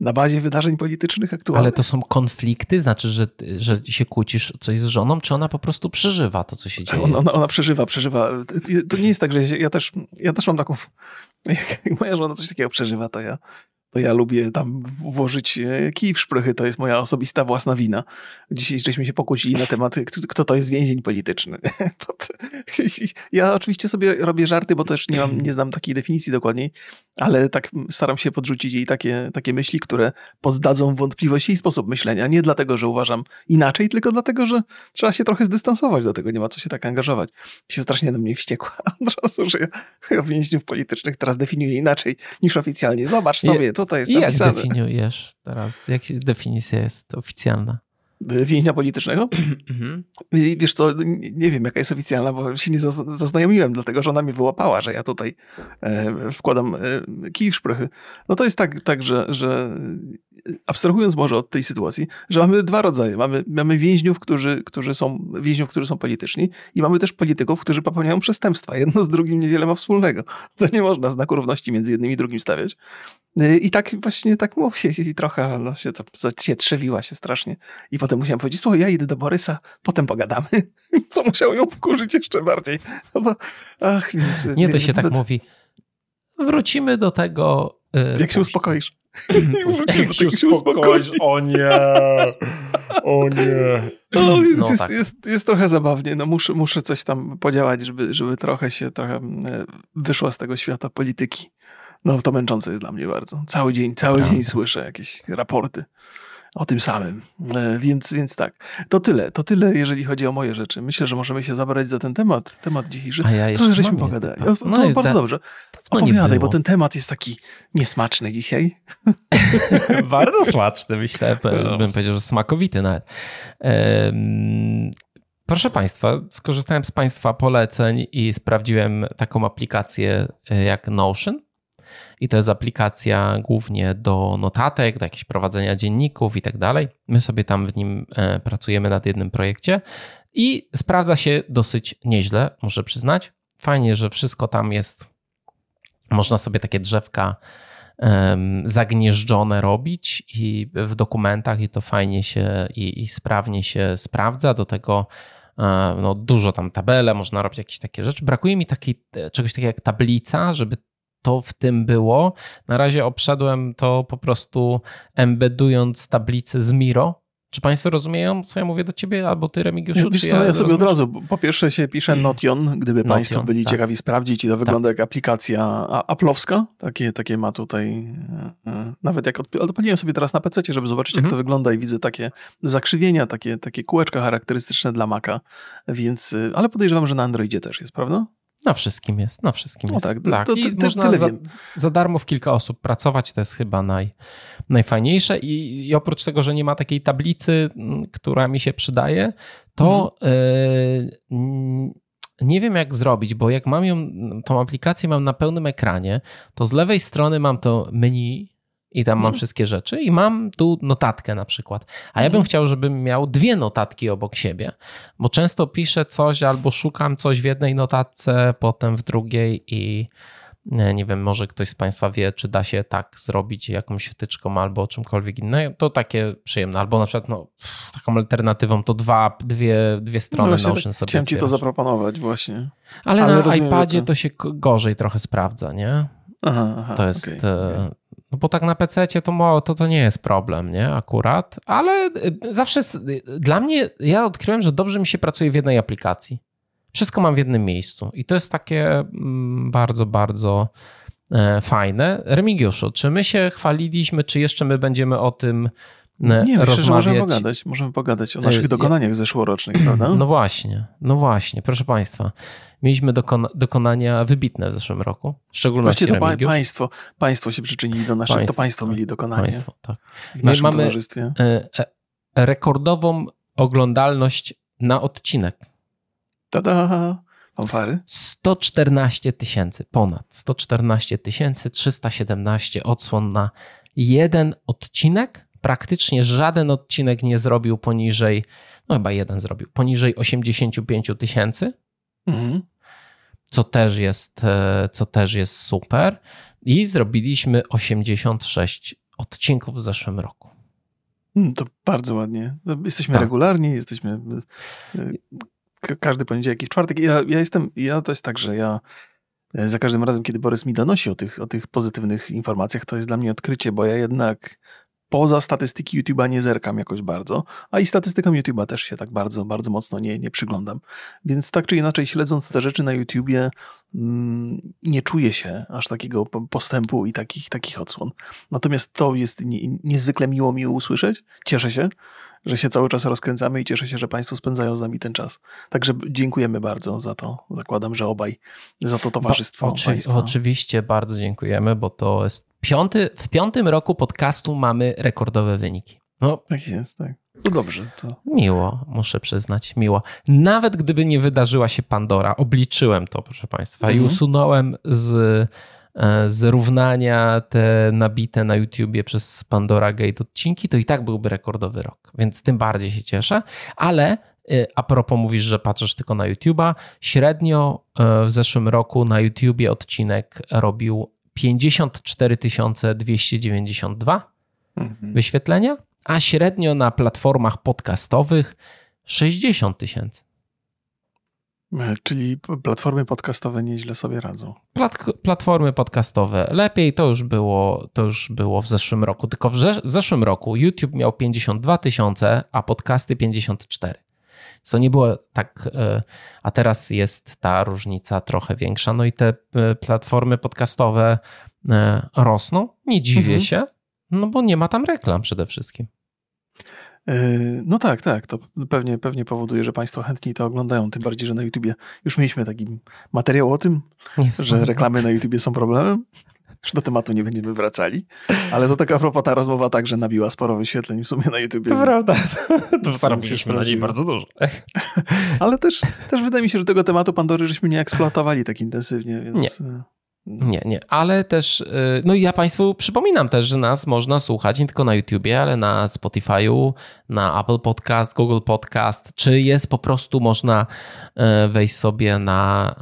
na bazie wydarzeń politycznych aktualnych? Ale to są konflikty? Znaczy, że, że się kłócisz coś z żoną, czy ona po prostu przeżywa to, co się dzieje? Ona, ona, ona przeżywa, przeżywa. To nie jest tak, że ja też, ja też mam taką... Jak moja żona coś takiego przeżywa, to ja to ja lubię tam włożyć e, kij w szprychy, to jest moja osobista własna wina. Dzisiaj żeśmy się pokłócili na temat, kto to jest więzień polityczny. Ja oczywiście sobie robię żarty, bo też nie, mam, nie znam takiej definicji dokładniej, ale tak staram się podrzucić jej takie, takie myśli, które poddadzą wątpliwość jej sposób myślenia. Nie dlatego, że uważam inaczej, tylko dlatego, że trzeba się trochę zdystansować do tego, nie ma co się tak angażować. Się strasznie na mnie wściekła od razu, że ja więźniów politycznych teraz definiuję inaczej niż oficjalnie. Zobacz sobie, tutaj jest napisane. Jak definiujesz teraz? Jak definicja jest oficjalna? więźnia politycznego. Mhm. I wiesz co, nie wiem jaka jest oficjalna, bo się nie zaznajomiłem, dlatego że ona mnie wyłapała, że ja tutaj e, wkładam e, kij w szprychy. No to jest tak, tak że, że abstrahując może od tej sytuacji, że mamy dwa rodzaje. Mamy, mamy więźniów, którzy, którzy są, więźniów, którzy są polityczni i mamy też polityków, którzy popełniają przestępstwa. Jedno z drugim niewiele ma wspólnego. To nie można znaku równości między jednym i drugim stawiać. I tak właśnie tak mówię i trochę no, się, to, się trzewiła się strasznie. I potem musiałem powiedzieć, słuchaj, ja idę do Borysa, potem pogadamy. Co musiało ją wkurzyć jeszcze bardziej. No bo, ach, więc... Nie, to się tak mówi. Wrócimy do tego... Yy, jak się uspokoisz. Jak się, się uspokoisz. O nie, o nie. No więc no, jest, tak. jest, jest trochę zabawnie. No muszę, muszę coś tam podziałać, żeby, żeby trochę się trochę e, wyszła z tego świata polityki. No to męczące jest dla mnie bardzo. Cały dzień, cały dzień słyszę jakieś raporty o tym samym. E, więc, więc tak, to tyle. To tyle, jeżeli chodzi o moje rzeczy. Myślę, że możemy się zabrać za ten temat, temat dzisiejszy. A ja to żeśmy pogadali. No, to bardzo da... dobrze. Opowiadaj, bo ten temat jest taki niesmaczny dzisiaj. bardzo smaczny, myślę. No. Bym powiedział, że smakowity nawet. Um, Proszę Państwa, skorzystałem z Państwa poleceń i sprawdziłem taką aplikację e, jak Notion. I to jest aplikacja głównie do notatek, do jakiegoś prowadzenia dzienników i tak dalej. My sobie tam w nim e, pracujemy nad jednym projekcie i sprawdza się dosyć nieźle, muszę przyznać. Fajnie, że wszystko tam jest. Można sobie takie drzewka zagnieżdżone robić i w dokumentach i to fajnie się i, i sprawnie się sprawdza. Do tego no, dużo tam tabele, można robić jakieś takie rzeczy. Brakuje mi takiej, czegoś takiego jak tablica, żeby to w tym było. Na razie obszedłem to po prostu embedując tablicę z Miro, czy Państwo rozumieją, co ja mówię do Ciebie, albo Ty, Remigiuszu? Wiesz co, ja, ja sobie od razu, po pierwsze się pisze Notion, gdyby Notion, Państwo byli tak. ciekawi sprawdzić i to tak. wygląda jak aplikacja Apple'owska, takie, takie ma tutaj, e, e, nawet jak odpaliłem sobie teraz na PC, żeby zobaczyć jak mhm. to wygląda i widzę takie zakrzywienia, takie, takie kółeczka charakterystyczne dla Maca, więc, e, ale podejrzewam, że na Androidzie też jest, prawda? Na wszystkim jest, na wszystkim no jest. tak, tak. To, to, I to, można za, za, darmo w kilka osób pracować, to jest chyba naj, najfajniejsze I, I, oprócz tego, że nie ma takiej tablicy, która mi się przydaje, to mhm. yy, nie wiem jak zrobić, bo jak mam ją, tą aplikację mam na pełnym ekranie, to z lewej strony mam to menu i tam mam mhm. wszystkie rzeczy i mam tu notatkę na przykład. A ja bym mhm. chciał, żebym miał dwie notatki obok siebie, bo często piszę coś albo szukam coś w jednej notatce, potem w drugiej i nie wiem, może ktoś z Państwa wie, czy da się tak zrobić jakąś wtyczką albo czymkolwiek innym. To takie przyjemne. Albo na przykład no, taką alternatywą to dwa, dwie, dwie strony no Notion sobie Chciałem Ci to zaproponować właśnie. Ale, Ale na iPadzie to... to się gorzej trochę sprawdza, nie? Aha, aha, to jest, okay, okay. No bo tak na PC to, to, to nie jest problem, nie? Akurat, ale y, zawsze dla mnie, ja odkryłem, że dobrze mi się pracuje w jednej aplikacji. Wszystko mam w jednym miejscu i to jest takie mm, bardzo, bardzo e, fajne. Remigiuszu, czy my się chwaliliśmy, czy jeszcze my będziemy o tym nie, myślę, że możemy pogadać, możemy pogadać o naszych e, dokonaniach zeszłorocznych, prawda? No właśnie, no właśnie, proszę Państwa mieliśmy dokona, dokonania wybitne w zeszłym roku. W szczególności Właściwie to państwo, państwo się przyczynili do naszych, państwo, to państwo tak, mieli dokonanie państwo, tak. w naszym mamy towarzystwie. E, e, rekordową oglądalność na odcinek. Tada! Fanfary? 114 tysięcy, ponad 114 tysięcy, 317 odsłon na jeden odcinek. Praktycznie żaden odcinek nie zrobił poniżej, no chyba jeden zrobił, poniżej 85 tysięcy. Mhm. Co, też jest, e, co też jest super. I zrobiliśmy 86 odcinków w zeszłym roku. Hmm, to bardzo ładnie. Jesteśmy tak. regularni, jesteśmy e, każdy poniedziałek i w czwartek. Ja, ja jestem, ja to jest tak, że ja e, za każdym razem, kiedy Borys mi donosi o tych, o tych pozytywnych informacjach, to jest dla mnie odkrycie, bo ja jednak poza statystyki YouTube'a nie zerkam jakoś bardzo, a i statystykom YouTube'a też się tak bardzo, bardzo mocno nie, nie przyglądam. Więc tak czy inaczej, śledząc te rzeczy na YouTubie, mm, nie czuję się aż takiego postępu i takich, takich odsłon. Natomiast to jest nie, niezwykle miło mi usłyszeć. Cieszę się, że się cały czas rozkręcamy i cieszę się, że Państwo spędzają z nami ten czas. Także dziękujemy bardzo za to. Zakładam, że obaj za to towarzystwo. Oczy, oczywiście bardzo dziękujemy, bo to jest piąty, w piątym roku podcastu mamy rekordowe wyniki. No, tak jest, tak. No dobrze. To... Miło, muszę przyznać, miło. Nawet gdyby nie wydarzyła się Pandora, obliczyłem to, proszę Państwa, mhm. i usunąłem z zrównania te nabite na YouTubie przez Pandora Gate odcinki, to i tak byłby rekordowy rok, więc tym bardziej się cieszę, ale e, a propos mówisz, że patrzysz tylko na YouTuba, średnio e, w zeszłym roku na YouTubie odcinek robił 54 292 mhm. wyświetlenia, a średnio na platformach podcastowych 60 tysięcy. E, czyli platformy podcastowe nieźle sobie radzą. Plat platformy podcastowe lepiej, to już było, to już było w zeszłym roku. Tylko w, w zeszłym roku YouTube miał 52 tysiące, a podcasty 54. To nie było tak, e, a teraz jest ta różnica trochę większa. No i te e, platformy podcastowe rosną. Nie dziwię mhm. się, no bo nie ma tam reklam przede wszystkim. E, no tak, tak. To pewnie, pewnie powoduje, że Państwo chętniej to oglądają. Tym bardziej, że na YouTubie już mieliśmy taki materiał o tym, że reklamy na YouTubie są problemem. Już do tematu nie będziemy wracali. Ale to taka a propos, ta rozmowa także nabiła sporo wyświetleń w sumie na YouTubie. To prawda. To zarobiliśmy na niej bardzo dużo. Ale też, też wydaje mi się, że tego tematu Pandory żeśmy nie eksploatowali tak intensywnie, więc... Nie. Nie, nie, ale też, y, no i ja Państwu przypominam też, że nas można słuchać nie tylko na YouTubie, ale na Spotify'u, na Apple Podcast, Google Podcast, czy jest po prostu można y, wejść sobie na,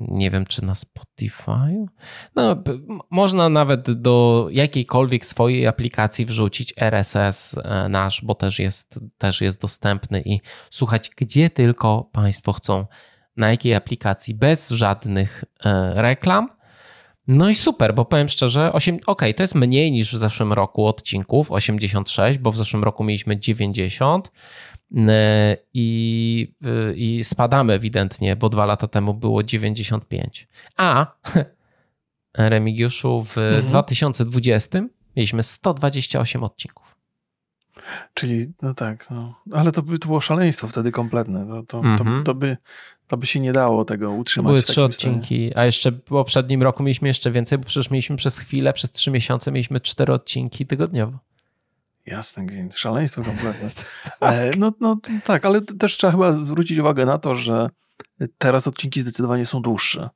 nie wiem, czy na Spotify'u? No, można nawet do jakiejkolwiek swojej aplikacji wrzucić RSS y, nasz, bo też jest, też jest dostępny i słuchać gdzie tylko Państwo chcą na jakiej aplikacji bez żadnych e, reklam. No i super, bo powiem szczerze, 8, ok, to jest mniej niż w zeszłym roku odcinków, 86, bo w zeszłym roku mieliśmy 90 e, i, e, i spadamy ewidentnie, bo dwa lata temu było 95. A Remigiuszu, w mhm. 2020 mieliśmy 128 odcinków. Czyli, no tak, no. ale to by to było szaleństwo wtedy kompletne. To, to, to, mhm. to, by, to by się nie dało tego utrzymać. Były trzy odcinki, stanie. a jeszcze w poprzednim roku mieliśmy jeszcze więcej, bo przecież mieliśmy przez chwilę, przez trzy miesiące mieliśmy cztery odcinki tygodniowo. Jasne, gwint, szaleństwo kompletne. tak. No, no tak, ale też trzeba chyba zwrócić uwagę na to, że teraz odcinki zdecydowanie są dłuższe.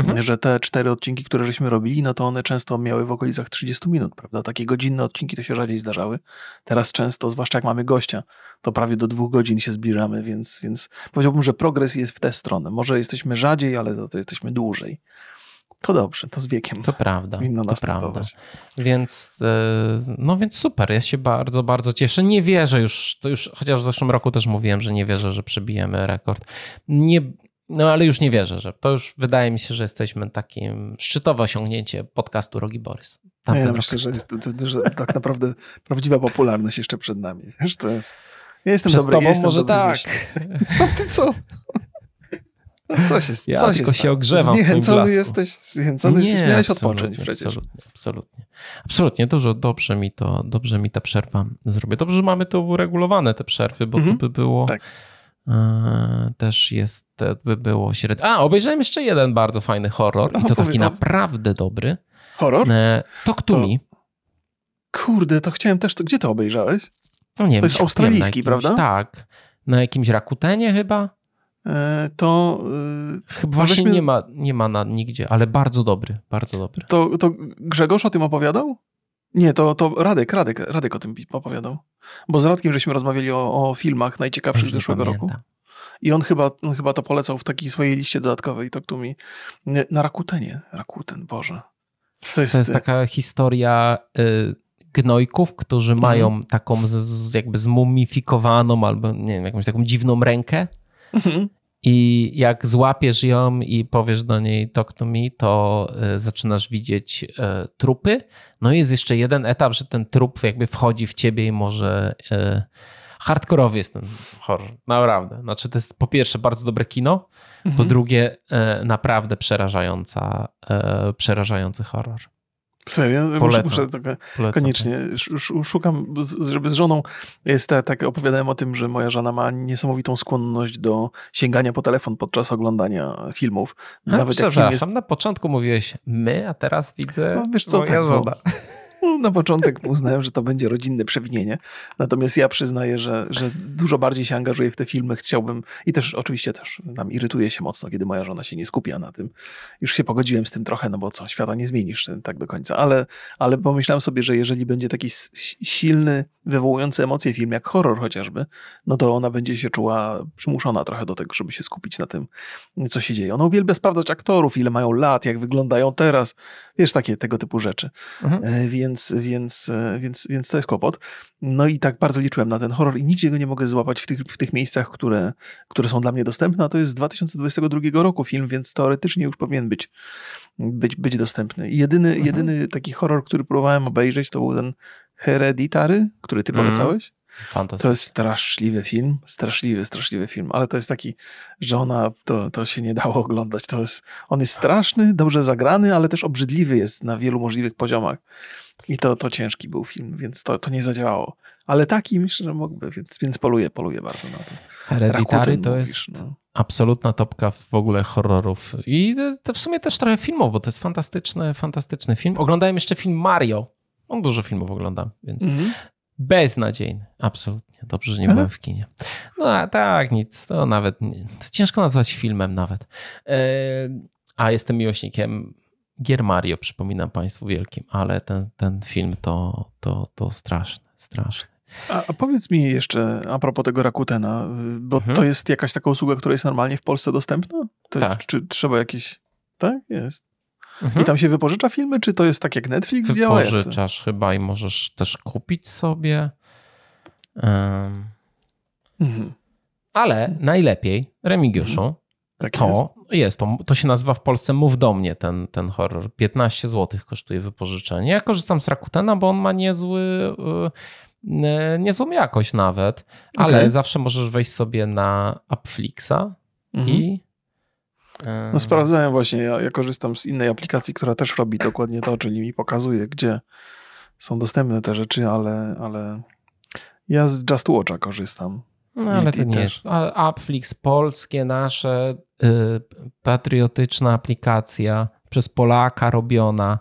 Mhm. Że te cztery odcinki, które żeśmy robili, no to one często miały w okolicach 30 minut, prawda? Takie godzinne odcinki to się rzadziej zdarzały. Teraz często, zwłaszcza jak mamy gościa, to prawie do dwóch godzin się zbliżamy, więc, więc powiedziałbym, że progres jest w tę stronę. Może jesteśmy rzadziej, ale za to jesteśmy dłużej. To dobrze, to z wiekiem. To prawda. to prawda. Więc, e, no więc super, ja się bardzo, bardzo cieszę. Nie wierzę już, to już, chociaż w zeszłym roku też mówiłem, że nie wierzę, że przebijemy rekord. Nie, no ale już nie wierzę, że to już wydaje mi się, że jesteśmy takim szczytowe osiągnięcie podcastu Rogi Borys. No ja myślę, że, jest, że tak naprawdę prawdziwa popularność jeszcze przed nami. Wiesz, to jest... Ja jestem przed dobry, tobą jestem może dobry tak. No ty co? Co się, ja co się, się się ogrzewam Zniechęcony jesteś? Zniechęcony nie, jesteś? Miałeś odpocząć przecież. Absolutnie, absolutnie. Absolutnie, dużo, dobrze mi to, dobrze mi ta przerwa zrobię. Dobrze, że mamy to uregulowane, te przerwy, bo mhm. to by było... Tak też jest, by było średnio. A, obejrzałem jeszcze jeden bardzo fajny horror i to taki naprawdę dobry. Horror? E, Talk to, to... Me. Kurde, to chciałem też, to gdzie to obejrzałeś? No nie to jest australijski, jakimś, prawda? Tak. Na jakimś Rakutenie chyba? E, to... chyba właśnie nie ma, nie ma na nigdzie, ale bardzo dobry, bardzo dobry. To, to Grzegorz o tym opowiadał? Nie, to, to Radek, Radek, Radek o tym opowiadał. Bo z Radkiem żeśmy rozmawiali o, o filmach najciekawszych zeszłego pamiętam. roku. I on chyba, on chyba to polecał w takiej swojej liście dodatkowej, to tu mi na Rakutenie. Rakuten, Boże. To jest, to jest taka historia y, gnojków, którzy mhm. mają taką z, z jakby zmumifikowaną albo nie wiem, jakąś taką dziwną rękę. Mhm. I jak złapiesz ją i powiesz do niej talk to me, to e, zaczynasz widzieć e, trupy. No i jest jeszcze jeden etap, że ten trup jakby wchodzi w ciebie i może e, hardkorowy jest ten horror. Naprawdę. Znaczy to jest po pierwsze bardzo dobre kino, mhm. po drugie naprawdę przerażająca, przerażający horror. Serio? Polecam. Muszę, muszę Polecam koniecznie. Szukam, żeby z żoną jest tak, tak opowiadałem o tym, że moja żona ma niesamowitą skłonność do sięgania po telefon podczas oglądania filmów. Nawet jak film jest... na początku mówiłeś my, a teraz widzę no, wiesz co, moja tak, żona. Bo na początek uznałem, że to będzie rodzinne przewinienie. Natomiast ja przyznaję, że, że dużo bardziej się angażuję w te filmy. Chciałbym i też oczywiście też tam irytuję się mocno, kiedy moja żona się nie skupia na tym. Już się pogodziłem z tym trochę, no bo co, świata nie zmienisz tak do końca. Ale, ale pomyślałem sobie, że jeżeli będzie taki silny, wywołujący emocje film, jak horror chociażby, no to ona będzie się czuła przymuszona trochę do tego, żeby się skupić na tym, co się dzieje. Ona uwielbia sprawdzać aktorów, ile mają lat, jak wyglądają teraz. Wiesz, takie tego typu rzeczy. Mhm. E, więc więc, więc, e, więc, więc to jest kłopot. No i tak bardzo liczyłem na ten horror i nigdzie go nie mogę złapać w tych, w tych miejscach, które, które są dla mnie dostępne, a to jest z 2022 roku film, więc teoretycznie już powinien być, być, być dostępny. I jedyny, mhm. jedyny taki horror, który próbowałem obejrzeć, to był ten Hereditary, który ty mhm. polecałeś. To jest straszliwy film, straszliwy, straszliwy film, ale to jest taki, że ona, to, to się nie dało oglądać. To jest, on jest straszny, dobrze zagrany, ale też obrzydliwy jest na wielu możliwych poziomach. I to, to ciężki był film, więc to, to nie zadziałało. Ale taki myślę, że mógłby, więc, więc poluję, poluję bardzo na to. Hereditary to mówisz, jest no. absolutna topka w ogóle horrorów. I to w sumie też trochę filmów, bo to jest fantastyczny, fantastyczny film. Oglądałem jeszcze film Mario. On dużo filmów oglądam, więc -hmm. beznadziejny. Absolutnie. Dobrze, że nie byłem w kinie. No a tak, nic. To nawet nie, to ciężko nazwać filmem nawet. Yy, a jestem miłośnikiem gier Mario, przypominam Państwu wielkim, ale ten, ten film to, to, to straszny, straszny. A, a, powiedz mi jeszcze a propos tego Rakutena, bo mhm. to jest jakaś taka usługa, która jest normalnie w Polsce dostępna? To, tak. Czy trzeba jakieś... Tak? Jest. Mhm. I tam się wypożycza filmy, czy to jest tak jak Netflix działa? Wypożyczasz chyba i możesz też kupić sobie. Um. Mhm. Ale najlepiej, Remigiuszu, mhm. tak to jest. jest. to, to się nazywa w Polsce Mów do mnie ten, ten horror. 15 zł kosztuje wypożyczenie. Ja korzystam z Rakutena, bo on ma niezły, yy, niezłą jakość nawet, ale okay. zawsze możesz wejść sobie na Appflixa mhm. i no sprawdzałem właśnie, ja, ja, korzystam z innej aplikacji, która też robi dokładnie to, czyli mi pokazuje, gdzie są dostępne te rzeczy, ale, ale ja z Just Watcha korzystam. No ale to nie też. jest. Polskie nasze, yy, patriotyczna aplikacja, przez Polaka robiona.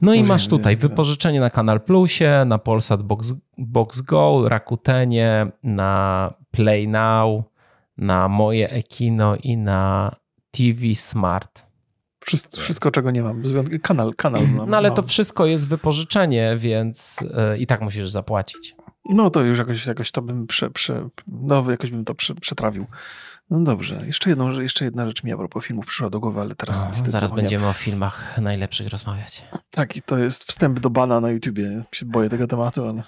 No i masz tutaj wypożyczenie na Kanal Plusie, na Polsat Box, Box Go, Rakutenie, na Play Now, na moje Ekino i na TV Smart. Wszystko, wszystko, czego nie mam. Kanal, kanal mam. No ale to wszystko jest wypożyczenie, więc yy, i tak musisz zapłacić. No to już jakoś, jakoś to bym prze, prze, no, jakoś bym to prze, przetrawił. No dobrze, jeszcze, jedną, jeszcze jedna rzecz mi a propos filmów przyszła do głowy, ale teraz o, niestety Zaraz będziemy o filmach najlepszych rozmawiać. Tak, i to jest wstęp do bana na YouTubie. Się boję tego tematu, ale...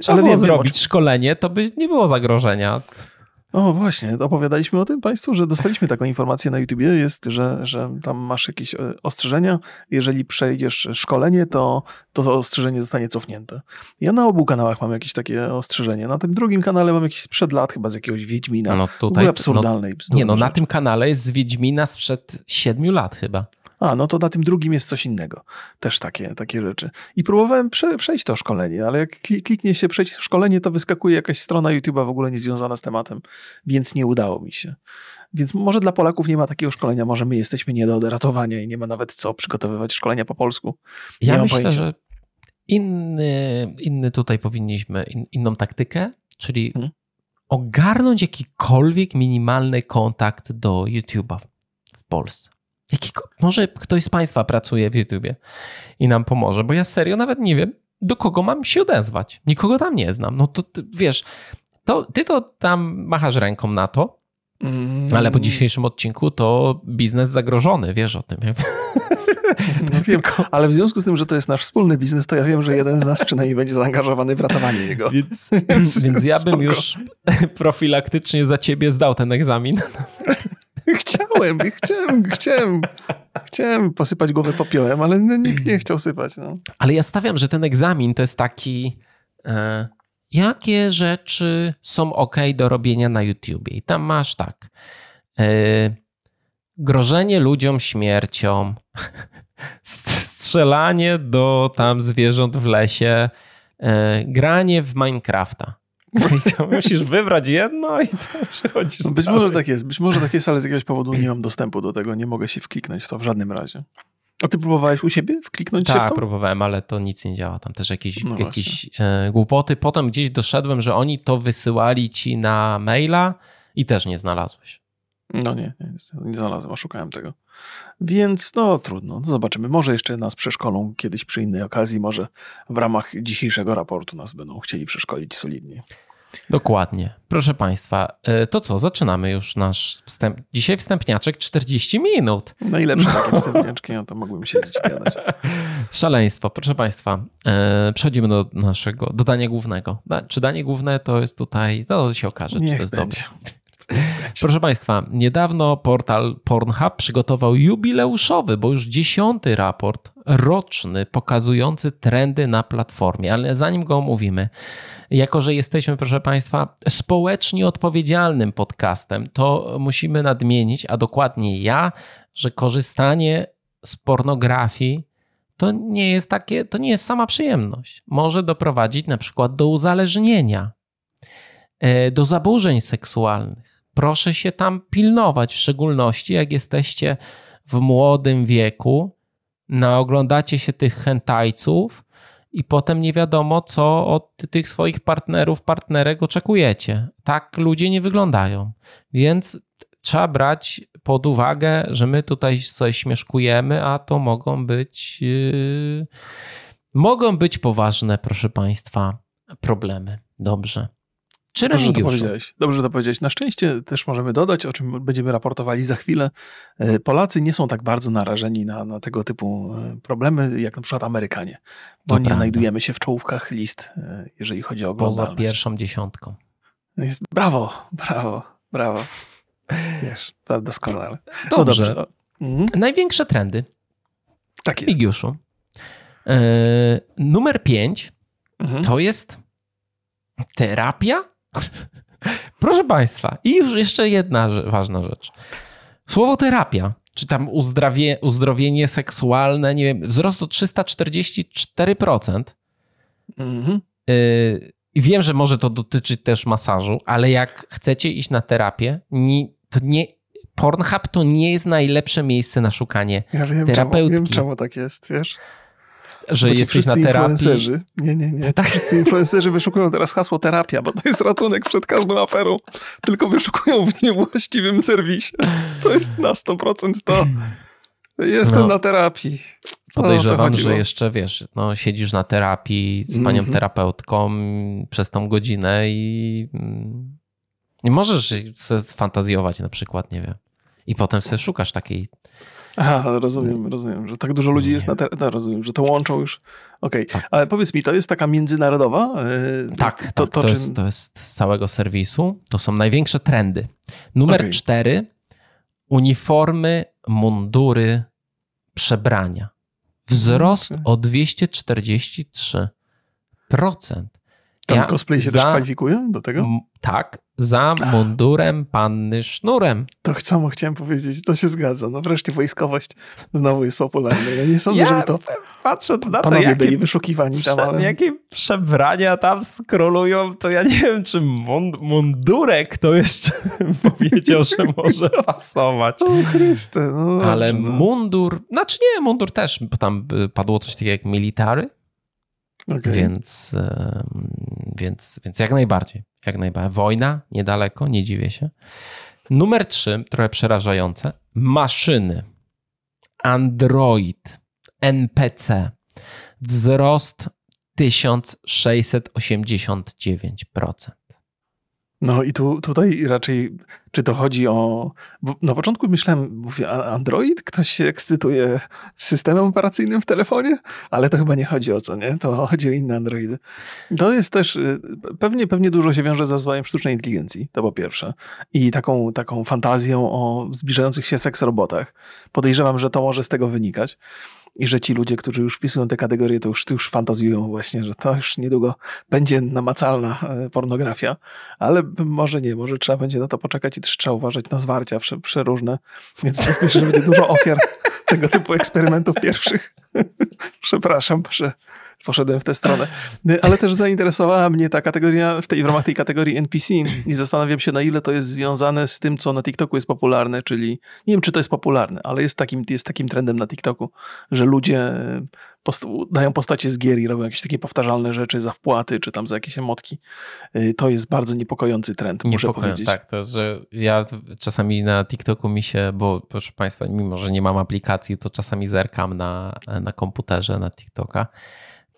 Trzeba ale było wiem, zrobić wiem, szkolenie, to by nie było zagrożenia. O właśnie, opowiadaliśmy o tym Państwu, że dostaliśmy taką informację na YouTubie, jest, że, że tam masz jakieś e, ostrzeżenia. Jeżeli przejdziesz szkolenie, to, to ostrzeżenie zostanie cofnięte. Ja na obu kanałach mam jakieś takie ostrzeżenie. Na tym drugim kanale mam jakieś sprzed lat, chyba z jakiegoś Wiedźmina. No tutaj, absurdalnej. No, nie no, na tym kanale jest z Wiedźmina sprzed siedmiu lat chyba. A, no to na tym drugim jest coś innego. Też takie, takie rzeczy. I próbowałem prze, przejść to szkolenie, ale jak kliknie się przejść szkolenie, to wyskakuje jakaś strona YouTube'a w ogóle niezwiązana z tematem, więc nie udało mi się. Więc może dla Polaków nie ma takiego szkolenia, może my jesteśmy nie do odratowania i nie ma nawet co przygotowywać szkolenia po polsku. Nie ja myślę, pojęcia. że inny, inny tutaj powinniśmy, in, inną taktykę, czyli hmm? ogarnąć jakikolwiek minimalny kontakt do YouTube'a w Polsce. Jakiego, może ktoś z Państwa pracuje w YouTubie i nam pomoże, bo ja serio nawet nie wiem, do kogo mam się odezwać. Nikogo tam nie znam. No to ty, wiesz, to, ty to tam machasz ręką na to, mm. ale po dzisiejszym odcinku to biznes zagrożony, wiesz o tym. No wiem, ale w związku z tym, że to jest nasz wspólny biznes, to ja wiem, że jeden z nas przynajmniej będzie zaangażowany w ratowanie jego. Więc, więc, więc ja bym już profilaktycznie za ciebie zdał ten egzamin. Chciałem, chciałem, chciałem, chciałem posypać głowę popiołem, ale no, nikt nie chciał sypać. No. Ale ja stawiam, że ten egzamin to jest taki. E, jakie rzeczy są ok do robienia na YouTubie? I tam masz tak. E, grożenie ludziom śmiercią, strzelanie do tam zwierząt w lesie, e, granie w Minecrafta. I to musisz wybrać jedno i to przechodzisz no Być dalej. może tak jest, być może tak jest, ale z jakiegoś powodu nie mam dostępu do tego, nie mogę się wkliknąć w to w żadnym razie. A ty próbowałeś u siebie wkliknąć Ta, się w to? Tak, próbowałem, ale to nic nie działa. Tam też jakieś, no jakieś e, głupoty. Potem gdzieś doszedłem, że oni to wysyłali ci na maila i też nie znalazłeś. No nie, nie, nie znalazłem, oszukałem tego. Więc no trudno, zobaczymy. Może jeszcze nas przeszkolą kiedyś przy innej okazji, może w ramach dzisiejszego raportu nas będą chcieli przeszkolić solidnie. Dokładnie. Proszę Państwa, e, to co, zaczynamy już nasz wstęp. Dzisiaj wstępniaczek 40 minut. Najlepsze takie wstępniaczki, no to mogłem siedzieć i gadać. Szaleństwo. Proszę Państwa, e, przechodzimy do naszego dodania głównego. Czy danie główne to jest tutaj, to się okaże, Niech czy to jest będzie. dobre. Proszę Państwa, niedawno portal Pornhub przygotował jubileuszowy, bo już dziesiąty raport roczny pokazujący trendy na platformie, ale zanim go omówimy, jako że jesteśmy, proszę Państwa, społecznie odpowiedzialnym podcastem, to musimy nadmienić, a dokładnie ja, że korzystanie z pornografii to nie jest takie, to nie jest sama przyjemność. Może doprowadzić na przykład do uzależnienia, e, do zaburzeń seksualnych proszę się tam pilnować, w szczególności jak jesteście w młodym wieku, naoglądacie się tych hentajców i potem nie wiadomo, co od tych swoich partnerów, partnerek oczekujecie. Tak ludzie nie wyglądają. Więc trzeba brać pod uwagę, że my tutaj sobie śmieszkujemy, a to mogą być yy, mogą być poważne, proszę Państwa, problemy. Dobrze. Czy Dobrze to powiedziałeś. Dobrze to powiedziałeś. Na szczęście też możemy dodać, o czym będziemy raportowali za chwilę. E, Polacy nie są tak bardzo narażeni na, na tego typu e, problemy, jak na przykład Amerykanie. Bo to nie prawda. znajdujemy się w czołówkach list, e, jeżeli chodzi o oglądalność. Poza pierwszą dziesiątką. Jest, brawo, brawo, brawo. Wiesz, doskonale. Dobrze. No dobrze. Mhm. Największe trendy. Tak jest. Igiuszu. Yy, numer pięć mhm. to jest terapia Proszę Państwa, i już jeszcze jedna ważna rzecz. Słowo terapia, czy tam uzdrowie, uzdrowienie seksualne, nie wiem, wzrost o 344%. Mhm. Y, wiem, że może to dotyczyć też masażu, ale jak chcecie iść na terapię, nie, to nie, Pornhub to nie jest najlepsze miejsce na szukanie ja wiem, terapeutki. Czemu, wiem, czemu tak jest, wiesz? Że jesteś na terapii. Influencerzy. Nie, nie, nie. Tak. Wszyscy influencerzy wyszukują teraz hasło terapia, bo to jest ratunek przed każdą aferą. Tylko wyszukują w niewłaściwym serwisie. To jest na 100% to. Jestem no. na terapii. Co Podejrzewam, że jeszcze wiesz, no, siedzisz na terapii z panią mm -hmm. terapeutką przez tą godzinę i nie możesz fantazjować na przykład, nie wiem. I potem sobie szukasz takiej Aha, rozumiem, rozumiem, że tak dużo ludzi jest na ter- no, rozumiem, że to łączą już. Okej, okay. tak. ale powiedz mi, to jest taka międzynarodowa? Yy, tak, to, tak, to, to, to, jest, to, jest, z całego serwisu. To są największe trendy. Numer okay. cztery, uniformy, mundury, przebrania. Wzrost okay. o 243%. Tam ja cosplay się za, też kwalifikuje do tego? Tak, za mundurem panny sznurem. To samo chciałem powiedzieć, to się zgadza. No wreszcie wojskowość znowu jest popularna. Ja nie sądzę, ja żeby to patrząc na to, jakie, byli wyszukiwani tam. Ale... Jakie przebrania tam skrolują, to ja nie wiem, czy mundurek to jeszcze powiedział, że może pasować. O Chryste, no Ale no. mundur, znaczy nie, mundur też, bo tam padło coś takiego jak military. Okay. Więc, więc, więc jak najbardziej, jak najbardziej. Wojna niedaleko, nie dziwię się. Numer trzy, trochę przerażające. Maszyny. Android. NPC. Wzrost 1689%. No i tu, tutaj raczej, czy to chodzi o. na początku myślałem, mówię, Android? Ktoś się ekscytuje systemem operacyjnym w telefonie? Ale to chyba nie chodzi o co, nie? To chodzi o inne Androidy. To jest też. Y, pewnie, pewnie dużo się wiąże z rozwojem sztucznej inteligencji, to po pierwsze. I taką, taką fantazją o zbliżających się seks robotach. Podejrzewam, że to może z tego wynikać i że ci ludzie, którzy już wpisują te kategorie, to już, to już fantazjują właśnie, że to już niedługo będzie namacalna e, pornografia, ale może nie, może trzeba będzie na to poczekać i trzeba uważać na zwarcia przeróżne, więc myślę, że będzie dużo ofiar tego typu eksperymentów pierwszych. Przepraszam, że poszedłem w tę stronę. Ale też zainteresowała mnie ta kategoria, w, tej, w ramach tej kategorii NPC i zastanawiam się, na ile to jest związane z tym, co na TikToku jest popularne, czyli nie wiem, czy to jest popularne, ale jest takim, jest takim trendem na TikToku, że ludzie post dają postacie z gier i robią jakieś takie powtarzalne rzeczy za wpłaty, czy tam za jakieś emotki. Y, to jest bardzo niepokojący trend, muszę powiedzieć. Tak, to że ja czasami na TikToku mi się, bo proszę Państwa, mimo że nie mam aplikacji, to czasami zerkam na, na komputerze, na TikToka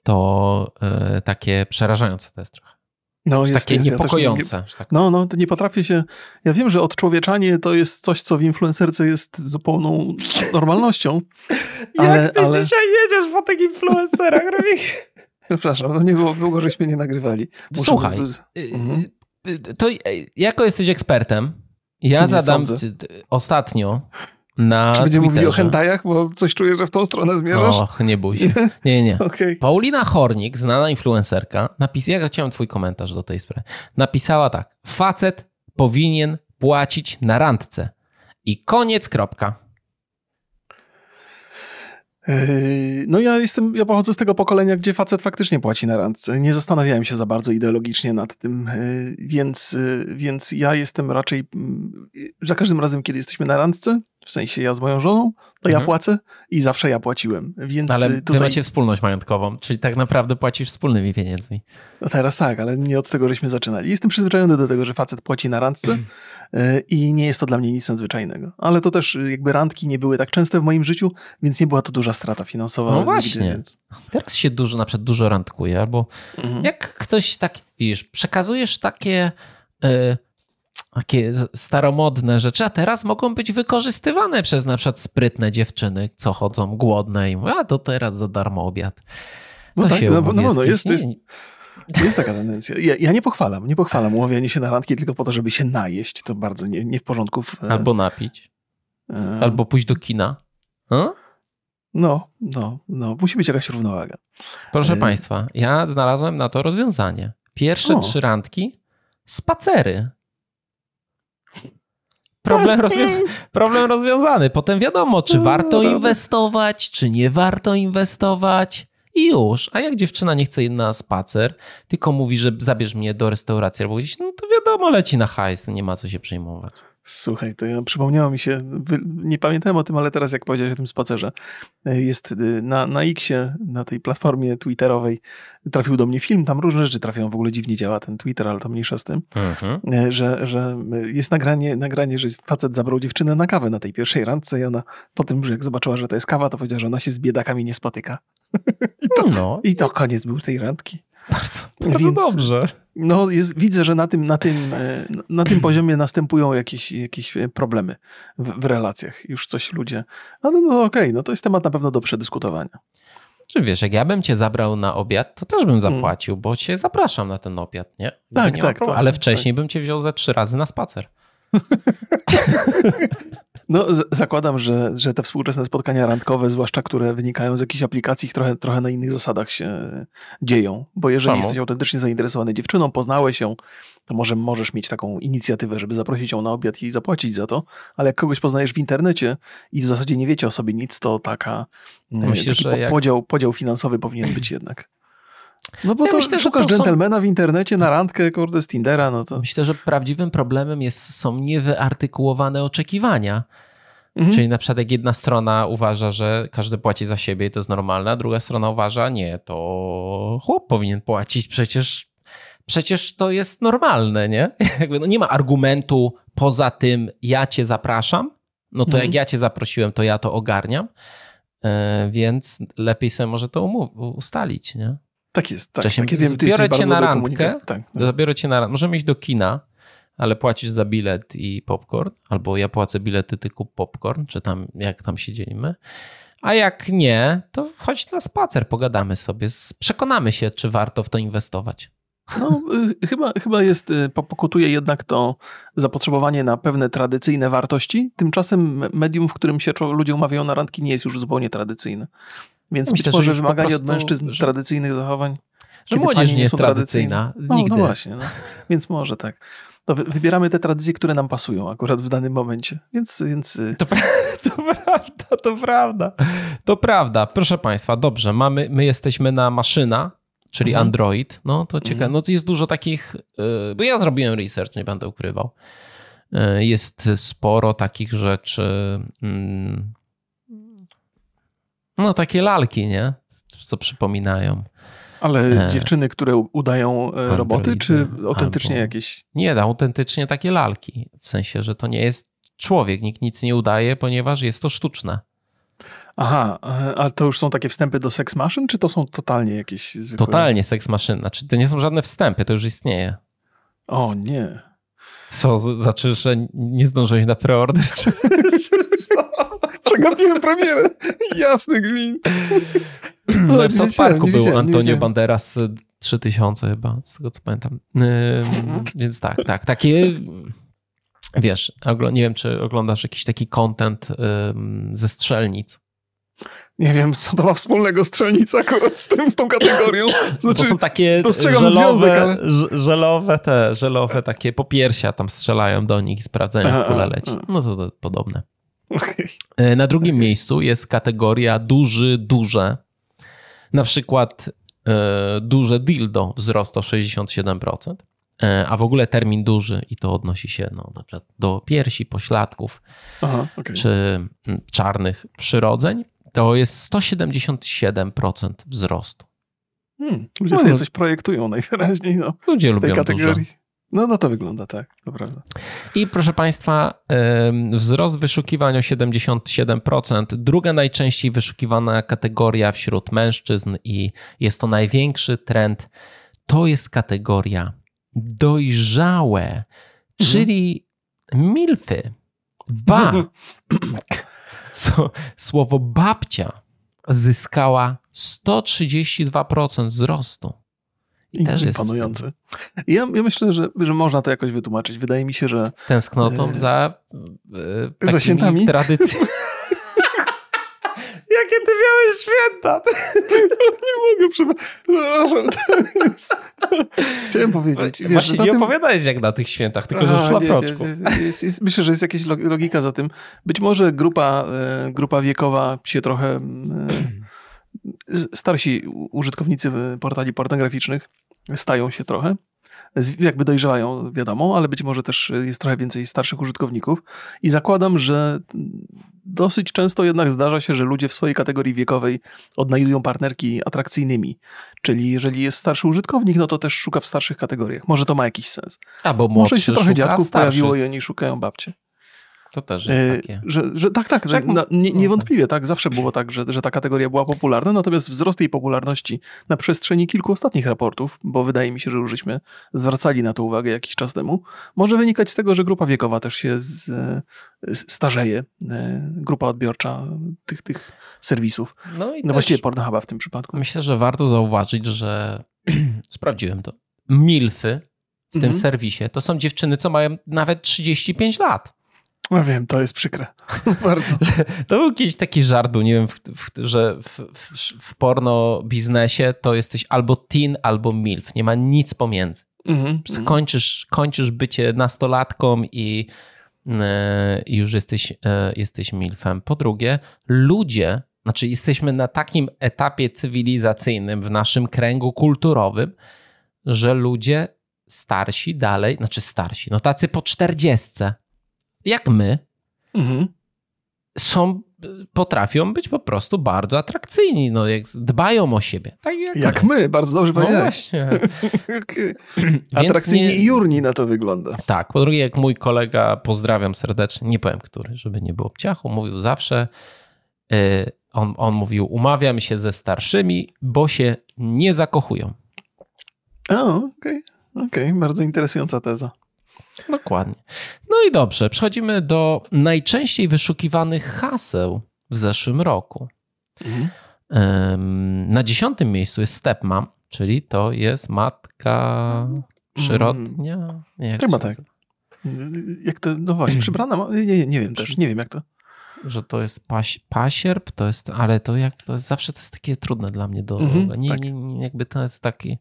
to e, takie przerażające to jest trochę. No, jest, takie jest, niepokojące. Ja tak no, no, to nie potrafię się. Ja wiem, że odczłowieczanie to jest coś, co w influencerce jest zupełną normalnością. Ale, Jak ty ale... dzisiaj jedziesz po tych influencerach, Przepraszam, no nie było, długo żeśmy nie nagrywali. Muszę Słuchaj, y, mhm. Y, to jako jesteś ekspertem, ja nie zadam sądzę. ostatnio na Czy będziemy mówili o hentajach, bo coś czuję, że w tą stronę zmierzasz? Och, nie bój się. Nie, nie. okay. Paulina Hornik, znana influencerka, napisała, ja chciałem twój komentarz do tej sprawy, napisała tak, facet powinien płacić na randce. I koniec, kropka. No ja jestem, ja pochodzę z tego pokolenia, gdzie facet faktycznie płaci na randce. Nie zastanawiałem się za bardzo ideologicznie nad tym, yy, więc, yy, więc ja jestem raczej, za każdym razem, kiedy jesteśmy na randce, w sensie ja z moją żoną, to mhm. ja płacę i zawsze ja płaciłem. Więc ale tutaj... wy macie wspólność majątkową, czyli tak naprawdę płacisz wspólnymi pieniędzmi. No teraz tak, ale nie od tego, żeśmy zaczynali. Jestem przyzwyczajony do tego, że facet płaci na randce mhm. i nie jest to dla mnie nic nadzwyczajnego. Ale to też jakby randki nie były tak częste w moim życiu, więc nie była to duża strata finansowa. No właśnie. Nigdy, więc... Teraz się dużo, na przykład dużo randkuje, albo mhm. jak ktoś tak, wiesz, przekazujesz takie... Yy, takie staromodne rzeczy, a teraz mogą być wykorzystywane przez na przykład sprytne dziewczyny, co chodzą głodne i mówią, a to teraz za darmo obiad. No to tak, się no, no, no, no jest, jest, jest taka tendencja. Ja, ja, nie pochwalam, nie pochwalam umawianie się na randki tylko po to, żeby się najeść. To bardzo nie, nie w porządku. W, Albo napić. E... Albo pójść do kina. No, no, no. Musi być jakaś równowaga. Proszę e... Państwa, ja znalazłem na to rozwiązanie. Pierwsze o. trzy randki, spacery. Problem, rozwią- problem rozwiązany. Potem wiadomo, czy warto inwestować, czy nie warto inwestować. I już. A jak dziewczyna nie chce na spacer, tylko mówi, że zabierz mnie do restauracji albo gdzieś, no to wiadomo, leci na hajs, nie ma co się przejmować. Słuchaj, to ja, przypomniało mi się, nie pamiętałem o tym, ale teraz jak powiedziałeś o tym spacerze, e, jest e, na, na Xie, na tej platformie twitterowej, trafił do mnie film, tam różne rzeczy trafiają, w ogóle dziwnie działa ten Twitter, ale to mniejsza z tym, mhm. E, że, że jest nagranie, nagranie, że facet zabrał dziewczynę na kawę na tej pierwszej randce i ona po tym, że jak zobaczyła, że to jest kawa, to powiedziała, że ona się z biedakami nie spotyka. I to, no. I to koniec był tej randki. Bardzo, bardzo Więc, dobrze. No, jest, widzę, że na tym, na tym, e, na tym poziomie następują jakieś, jakieś e, problemy w, w relacjach. Już coś ludzie. Ale no okej, okay, no to jest temat na pewno do przedyskutowania. Czy wiesz, jak ja bym cię zabrał na obiad, to też bym zapłacił, bo cię zapraszam na ten obiad, nie? Tak, nie tak, tak, Ale wcześniej tak. bym cię wziął ze trzy razy na spacer. No, zakładam, że, że te współczesne spotkania randkowe, zwłaszcza które wynikają z jakichś aplikacji, trochę, trochę na innych zasadach się dzieją. Bo jeżeli Czemu? jesteś autentycznie zainteresowany dziewczyną, poznałeś ją, to może możesz mieć taką inicjatywę, żeby zaprosić ją na obiad i zapłacić za to. Ale jak kogoś poznajesz w internecie i w zasadzie nie wiecie o sobie nic, to taka taki po, jak... podział, podział finansowy powinien być jednak. No bo ja to myślę, szukasz to dżentelmena są... w internecie na randkę, kurde, z Tindera, no to... Myślę, że prawdziwym problemem jest, są niewyartykułowane oczekiwania. Mhm. Czyli na przykład jak jedna strona uważa, że każdy płaci za siebie i to jest normalne, a druga strona uważa, nie, to chłop powinien płacić, przecież, przecież to jest normalne, nie? Jakby no nie ma argumentu poza tym, ja cię zapraszam, no to mhm. jak ja cię zaprosiłem, to ja to ogarniam, e, więc lepiej sobie może to ustalić, nie? Tak jest, tak. Wcześniej, tak wiem, zabiorę cię na randkę, tak, tak. zabiorę cię na randkę, możemy iść do kina, ale płacisz za bilet i popcorn, albo ja płacę bilety, ty kup popcorn, czy tam jak tam się dzielimy. A jak nie, to chodź na spacer, pogadamy sobie, przekonamy się, czy warto w to inwestować. No, y, chyba, chyba jest, y, pokutuje jednak to zapotrzebowanie na pewne tradycyjne wartości. Tymczasem medium, w którym się ludzie umawiają na randki, nie jest już zupełnie tradycyjne. Więc Myślę, być może wymaganie prostu, od mężczyzn że, tradycyjnych zachowań. Że młodzież nie jest tradycyjna. No, Nigdy. no właśnie. No. Więc może tak. To wybieramy te tradycje, które nam pasują akurat w danym momencie. Więc. więc... Y, to, pra to prawda, to prawda. To prawda. Proszę Państwa, dobrze. Mamy, my jesteśmy na maszyna, czyli mhm. Android. No to ciekawe. Mhm. No to jest dużo takich. Y, bo ja zrobiłem research, nie będę ukrywał. Y, jest sporo takich rzeczy. Mm, no takie lalki, nie? Co przypominają. Ale e, dziewczyny, które udają e, roboty, czy autentycznie albo... jakieś? Nie, autentycznie takie lalki. W sensie, że to nie jest człowiek, nikt nic nie udaje, ponieważ jest to sztuczne. Aha, ale to już są takie wstępy do seks maszyn, czy to są totalnie jakieś zwykłe? Totalnie seks maszyn. Znaczy, to nie są żadne wstępy, to już istnieje. O nie. Co, znaczy, że nie zdążyłeś na preorder? Czy... Przegapiłem premierę. Jasny gwint. No, w South Parku był Antonio Banderas 3000 y, chyba, z tego co pamiętam. Więc tak, tak. Takie, wiesz, nie wiem, czy oglądasz jakiś taki content ze strzelnic. Nie wiem, co to ma wspólnego strzelnica akurat z tym, z tą kategorią. Znaczy, to są takie żelowe, związek, ale... żelowe te, żelowe takie popiersia tam strzelają do nich i sprawdzają, kula leci. No to, to podobne. Okay. Na drugim okay. miejscu jest kategoria duży, duże. Na przykład e, duże dildo wzrost o 67%, e, a w ogóle termin duży i to odnosi się no, na przykład do piersi, pośladków Aha, okay. czy mm, czarnych przyrodzeń, to jest 177% wzrostu. Hmm, ludzie no, sobie coś projektują najwyraźniej. No, ludzie lubią kategorii. Dużo. No, no to wygląda tak, to prawda. I proszę Państwa, wzrost wyszukiwań o 77%. Druga najczęściej wyszukiwana kategoria wśród mężczyzn i jest to największy trend, to jest kategoria dojrzałe, mhm. czyli milfy. Ba! Słowo babcia zyskała 132% wzrostu. I, też jest panujący. Ja, ja myślę, że, że można to jakoś wytłumaczyć. Wydaje mi się, że. Tęsknotą e... za. E, za świętami? Tradycją. Jakie ty miałeś święta? nie mogę, przepraszam. Chciałem powiedzieć. Wiesz, Właśnie nie tym... opowiadałeś jak na tych świętach, tylko że w myślę, że jest jakaś logika za tym. Być może grupa, e, grupa wiekowa się trochę e, starsi użytkownicy portali pornograficznych stają się trochę, jakby dojrzewają, wiadomo, ale być może też jest trochę więcej starszych użytkowników i zakładam, że dosyć często jednak zdarza się, że ludzie w swojej kategorii wiekowej odnajdują partnerki atrakcyjnymi. Czyli jeżeli jest starszy użytkownik, no to też szuka w starszych kategoriach. Może to ma jakiś sens. Albo może się trochę dziadków pojawiło i oni szukają babcie. To też jest e, takie. Że, że tak, tak, że na, nie, niewątpliwie tak, zawsze było tak, że, że ta kategoria była popularna, natomiast wzrost jej popularności na przestrzeni kilku ostatnich raportów, bo wydaje mi się, że już żeśmy zwracali na to uwagę jakiś czas temu, może wynikać z tego, że grupa wiekowa też się z, z starzeje, e, grupa odbiorcza tych, tych serwisów. No, i no właściwie Pornhuba w tym przypadku. Myślę, że warto zauważyć, że sprawdziłem to. Milfy w mhm. tym serwisie to są dziewczyny, co mają nawet 35 lat. No wiem, to jest przykre. Bardzo. To był kiedyś taki żart, nie wiem, w, w, że w, w, porno biznesie to jesteś albo teen, albo milf. Nie ma nic pomiędzy. Mm -hmm. kończysz, kończysz bycie nastolatką i e, już jesteś, e, jesteś milfem. Po drugie, ludzie, znaczy jesteśmy na takim etapie cywilizacyjnym w naszym kręgu kulturowym, że ludzie starsi dalej, znaczy starsi, no tacy po czterdziestce, jak my, mhm. są, potrafią być po prostu bardzo atrakcyjni, no, jak dbają o siebie. Tak jak, jak my. bardzo dobrze no powiedziałeś. Atrakcyjni nie... i jurni na to wygląda. Tak, po drugie, jak mój kolega, pozdrawiam serdecznie, nie powiem który, żeby nie było obciachu, mówił zawsze, yy, on, on mówił, umawiam się ze starszymi, bo się nie zakochują. O, okej. Okay. Okej, okay, bardzo interesująca teza. Dokładnie. No i dobrze, przechodzimy do najczęściej wyszukiwanych haseł w zeszłym roku. Mhm. Na dziesiątym miejscu jest stepmom, czyli to jest matka przyrodnia. Jak Chyba tak. Jak to, no właśnie, przybrana, nie, nie, nie wiem też, nie wiem jak to że to jest paś, pasierb, to jest, ale to jak to jest, zawsze to jest takie trudne dla mnie do, mhm, nie, tak. nie, nie, jakby to jest taki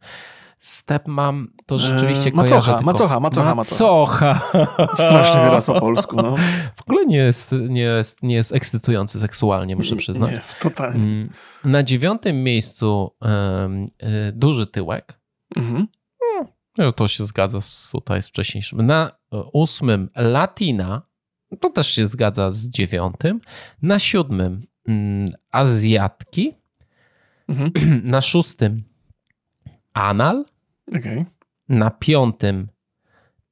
Stepmam to rzeczywiście eee, macocha, tylko... macocha, macocha, macocha. Straszny wyraz po polsku. No. W ogóle nie jest, nie, jest, nie jest ekscytujący seksualnie, muszę przyznać. Nie, totalnie. Mm, na dziewiątym miejscu um, duży tyłek. Mhm. No, to się zgadza z, tutaj z wcześniejszym. Na ósmym Latina. To też się zgadza z dziewiątym. Na siódmym um, Azjatki. Mhm. Na szóstym Anal. Okay. Na piątym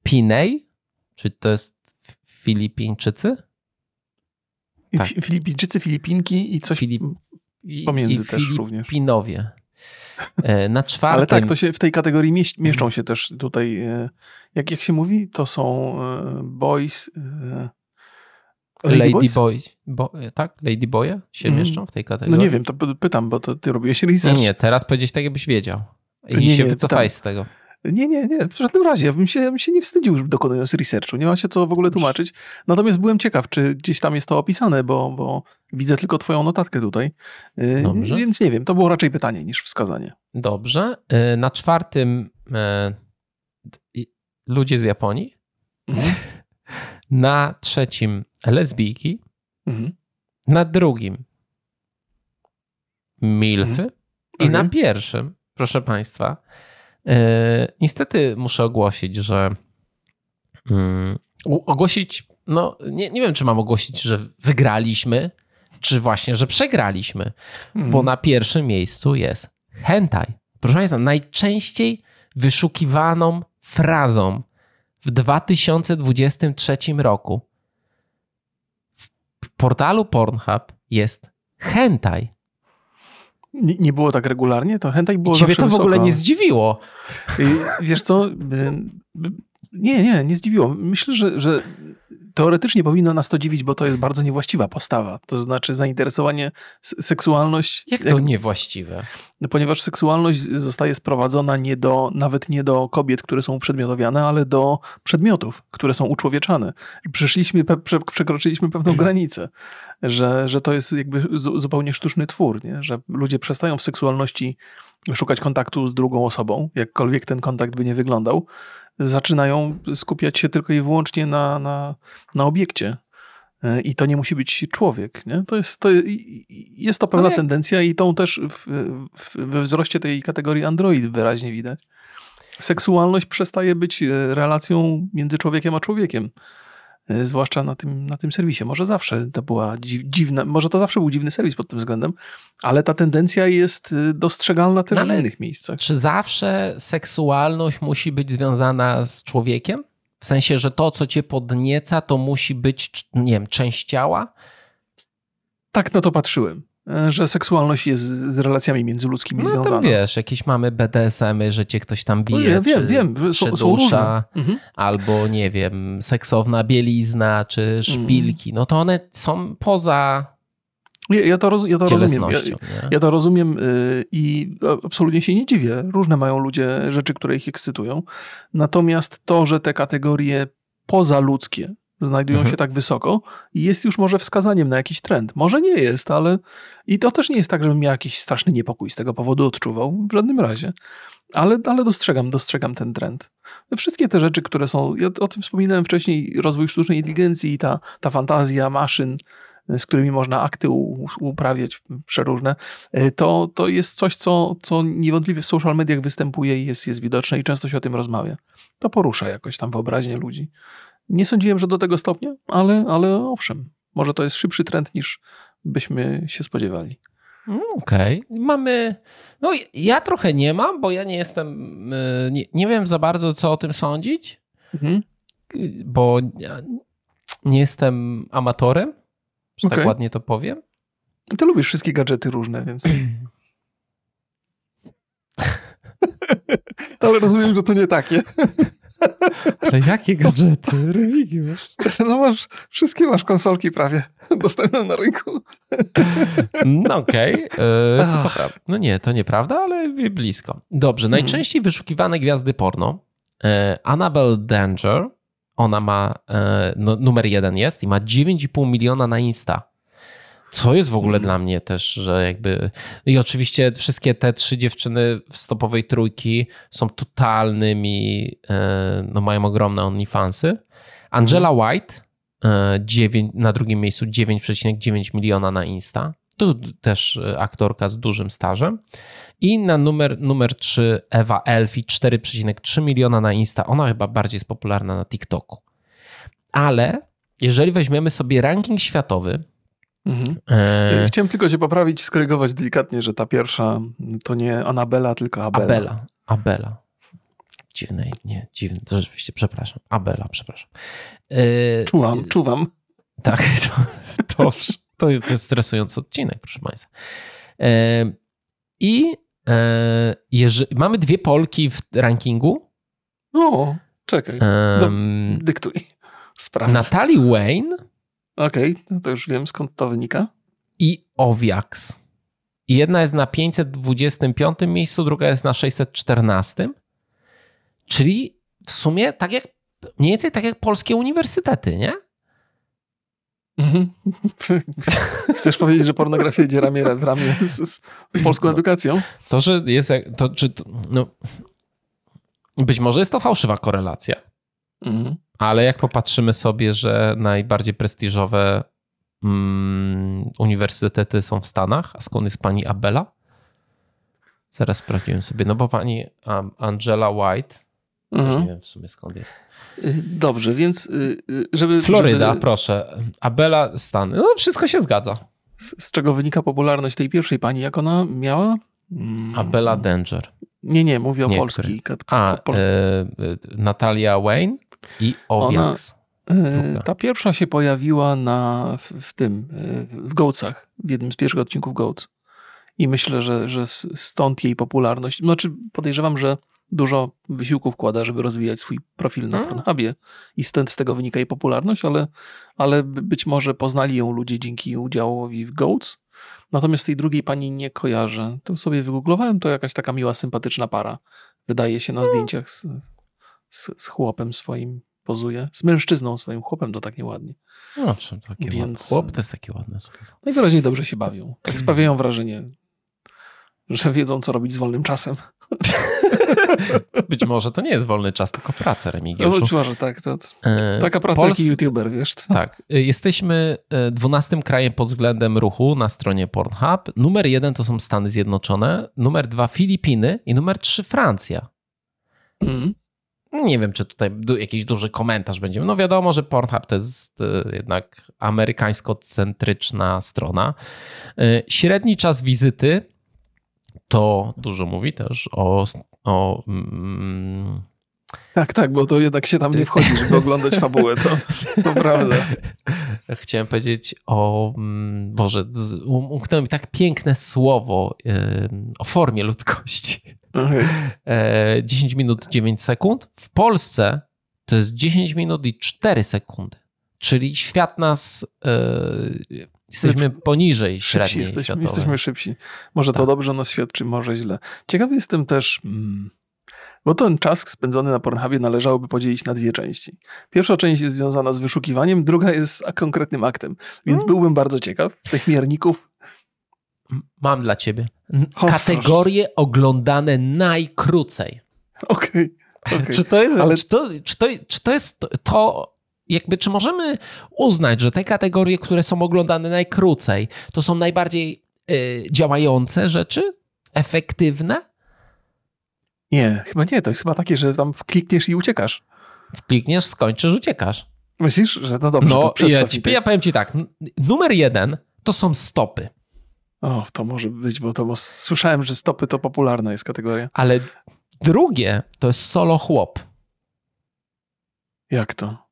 Pinej, czy to jest Filipińczycy? Tak. Filipińczycy, Filipinki i coś Filip... pomiędzy i też również. Filipinowie. E, na czwartym... Ale tak, to się w tej kategorii mieś, mieszczą się też tutaj, e, jak, jak się mówi, to są e, boys... Lady, Lady Boys? Boy, bo, tak? Lady Boye się mm. mieszczą w tej kategorii? No nie wiem, to pytam, bo to ty robiłeś research. Nie, nie, teraz powiedzieć tak, jakbyś wiedział. I nie, się nie, wycofaj z tego. Nie, nie, nie. W żadnym razie. Ja bym się, ja bym się nie wstydził dokonując researchu. Nie ma się co w ogóle tłumaczyć. Natomiast byłem ciekaw, czy gdzieś tam jest to opisane, bo, bo widzę tylko twoją notatkę tutaj. Y, Dobrze. Więc nie wiem. To było raczej pytanie niż wskazanie. Dobrze. Y, na czwartym e, ludzie z Japonii. Mhm. Na trzecim lesbijki. Mhm. Na drugim milfy. Mhm. I na pierwszym proszę Państwa, E, niestety muszę ogłosić, że mm, ogłosić, no nie, nie wiem, czy mam ogłosić, że wygraliśmy, czy właśnie, że przegraliśmy, mm. bo na pierwszym miejscu jest hentai. Proszę Państwa, najczęściej wyszukiwaną frazą w 2023 roku w portalu Pornhub jest hentai. Nie, nie było tak regularnie? To hentai było I ciebie to wysoko. w ogóle nie zdziwiło. Wiesz co? Nie, nie, nie zdziwiło. Myślę, że, że teoretycznie powinno nas to dziwić, bo to jest bardzo niewłaściwa postawa. To znaczy zainteresowanie, seksualność. Jak to jak, niewłaściwe? Ponieważ seksualność zostaje sprowadzona nie do, nawet nie do kobiet, które są uprzedmiotowiane, ale do przedmiotów, które są uczłowieczane. Przeszliśmy, prze, przekroczyliśmy pewną granicę, że, że to jest jakby zupełnie sztuczny twór, nie? że ludzie przestają w seksualności szukać kontaktu z drugą osobą, jakkolwiek ten kontakt by nie wyglądał, zaczynają skupiać się tylko i wyłącznie na, na, na obiekcie. E, I to nie musi być człowiek. Nie? To jest, to jest to pewna tendencja i tą też w, w, we wzroście tej kategorii Android wyraźnie widać. Seksualność przestaje być e, relacją między człowiekiem a człowiekiem. E, zwłaszcza na tym, na tym serwisie. Może zawsze to była dziwna, może to zawsze był dziwny serwis pod tym względem, ale ta tendencja jest e, dostrzegalna też w innych miejscach. Czy zawsze seksualność musi być związana z człowiekiem? W sensie, że to, co cię podnieca, to musi być, nie wiem, część ciała? Tak na to patrzyłem. E, że seksualność jest z relacjami międzyludzkimi no, związana. No wiesz, jakieś mamy BDSM-y, że cię ktoś tam bije, no, wiem, czy, wiem, są, czy dusza, mhm. albo nie wiem, seksowna bielizna, czy mhm. szpilki, no to one są poza ja, ja, to, roz, ja to rozumiem. Ja, ja, to rozumiem yy, i absolutnie się nie dziwię. Różne mają ludzie rzeczy, które ich ekscytują. Natomiast to, że te kategorie pozaludzkie znajdują mhm. się tak wysoko, jest już może wskazaniem na jakiś trend. Może nie jest, ale i to też nie jest tak, żebym miał jakiś straszny niepokój z tego powodu odczuwał, w żadnym razie. Ale, ale dostrzegam, dostrzegam ten trend. Wszystkie te rzeczy, które są, ja o tym wspominałem wcześniej, rozwój sztucznej inteligencji i ta, ta fantazja maszyn, z którymi można akty uprawiać przeróżne, to, to jest coś, co, co niewątpliwie w social mediach występuje i jest, jest widoczne i często się o tym rozmawia. To porusza jakoś tam wyobraźnię ludzi. Nie sądziłem, że do tego stopnia, ale, ale owszem, może to jest szybszy trend niż byśmy się spodziewali. Mm, okej, okay. mamy. No, ja trochę nie mam, bo ja nie jestem. Y, nie, nie wiem za bardzo, co o tym sądzić, mhm. bo nie jestem amatorem, że okay. tak ładnie to powiem. Ty lubisz wszystkie gadżety różne, więc. Ale rozumiem, że to nie takie. Ale jakie gadżety? Remigiusz. No masz, wszystkie masz konsolki prawie dostępne na rynku. No okej. Okay. E, no nie, to nieprawda, ale blisko. Dobrze, hmm. najczęściej wyszukiwane gwiazdy porno. E, Annabelle Danger, ona ma, e, no, numer jeden jest i ma 9,5 miliona na Insta. Co jest w ogóle mm. dla mnie też, że jakby. I oczywiście wszystkie te trzy dziewczyny w stopowej trójki są totalnymi, e, no mają ogromne OnlyFansy. Angela mm. White 9, e, na drugim miejscu 9,9 miliona na Insta. Tu też e, aktorka z dużym stażem. I na numer, numer 3 Ewa Elfi 4,3 miliona na Insta. Ona chyba bardziej jest popularna na TikToku. Ale jeżeli weźmiemy sobie ranking światowy, Mhm. E... Chciałem tylko się poprawić, skorygować delikatnie, że ta pierwsza to nie Anabela, tylko Abela. Abela, Abela. Dziwne, nie, dziwne, to rzeczywiście, przepraszam. Abela, przepraszam. E... Czuwam, czuwam. Tak, to, to, to jest stresujący odcinek, proszę Państwa. E... I e... jeżeli, mamy dwie Polki w rankingu. O, czekaj, um... dyktuj. Sprawdź. Natalie Wayne Okej, okay, no to już wiem skąd to wynika. I Owiax. I jedna jest na 525 miejscu, druga jest na 614. Czyli w sumie tak jak, mniej więcej tak jak polskie uniwersytety, nie? Mhm. Chcesz powiedzieć, że pornografia idzie ramię w ramię z, z, polską edukacją? To, że jest, to, czy, no, być może jest to fałszywa korelacja. Mhm. Ale jak popatrzymy sobie, że najbardziej prestiżowe mm, uniwersytety są w Stanach, a skąd jest pani Abela? Zaraz sprawdziłem sobie, no bo pani Angela White, mhm. nie wiem w sumie skąd jest. Y, dobrze, więc y, y, żeby... Floryda, żeby... proszę. Abela Stany. No wszystko się zgadza. Z, z, czego wynika popularność tej pierwszej pani, jak ona miała? Mm. Abela Danger. Nie, nie, mówię o nie, polskiej. A, e, Natalia Wayne i Owiaks. E, ta pierwsza się pojawiła na, w, w tym, e, w Goatsach, w jednym z pierwszych odcinków Goats. I myślę, że, że stąd jej popularność. Znaczy, podejrzewam, że dużo wysiłku wkłada, żeby rozwijać swój profil na hmm. Pornhubie i stąd z tego wynika jej popularność, ale, ale być może poznali ją ludzie dzięki udziałowi w Goats. Natomiast tej drugiej pani nie kojarzę. To sobie wygooglowałem, to jakaś taka miła, sympatyczna para. Wydaje się na hmm. zdjęciach z, z, z chłopem swoim pozuje. Z mężczyzną swoim chłopem to tak nieładnie. No, taki Więc... chłop to jest takie ładne słowo. Najwyraźniej dobrze się bawią. Tak sprawiają wrażenie, że wiedzą, co robić z wolnym czasem. Być może to nie jest wolny czas, tylko praca, Remigiuszu. No, być może tak. To, e, taka praca Pols... jak youtuber, wiesz. Tak. E, jesteśmy e, dwunastym krajem pod względem ruchu na stronie Pornhub. Numer jeden to są Stany Zjednoczone, numer dwa Filipiny i numer trzy Francja. Mm. Nie wiem, czy tutaj jakiś duży komentarz będzie. No wiadomo, że Pornhub to jest jednak amerykańsko-centryczna strona. Średni czas wizyty to dużo mówi też o. o mm, tak, tak, bo to jednak się tam nie wchodzi, żeby oglądać fabułę, to, to prawda. Chciałem powiedzieć o, mm, Boże, um, umknęło mi tak piękne słowo o formie ludzkości. Okay. 10 e, minut 9 sekund. W Polsce to jest 10 minut i 4 sekundy. Czyli świat nas e, Jesteśmy poniżej średniej jesteśmy, jesteśmy szybsi. Może tak. to dobrze nas świadczy, może źle. Ciekawy jestem też, hmm, bo ten czas spędzony na Pornhubie należałoby podzielić na dwie części. Pierwsza część jest związana z wyszukiwaniem, druga jest z konkretnym aktem. Więc hmm. byłbym bardzo ciekaw tych mierników. Mam dla ciebie. Kategorie proszę. oglądane najkrócej. Okej. Okay. Okay. Czy to jest, Ale... czy to, czy to, czy to jest to, jakby czy możemy uznać, że te kategorie, które są oglądane najkrócej, to są najbardziej y, działające rzeczy? Efektywne? Nie, chyba nie. To jest chyba takie, że tam klikniesz i uciekasz. Klikniesz, skończysz, uciekasz. Myślisz, że no dobrze, no, to ja, ci, ja powiem ci tak. Numer jeden to są stopy. O, to może być, bo to bo słyszałem, że stopy to popularna jest kategoria. Ale drugie to jest solo chłop. Jak to?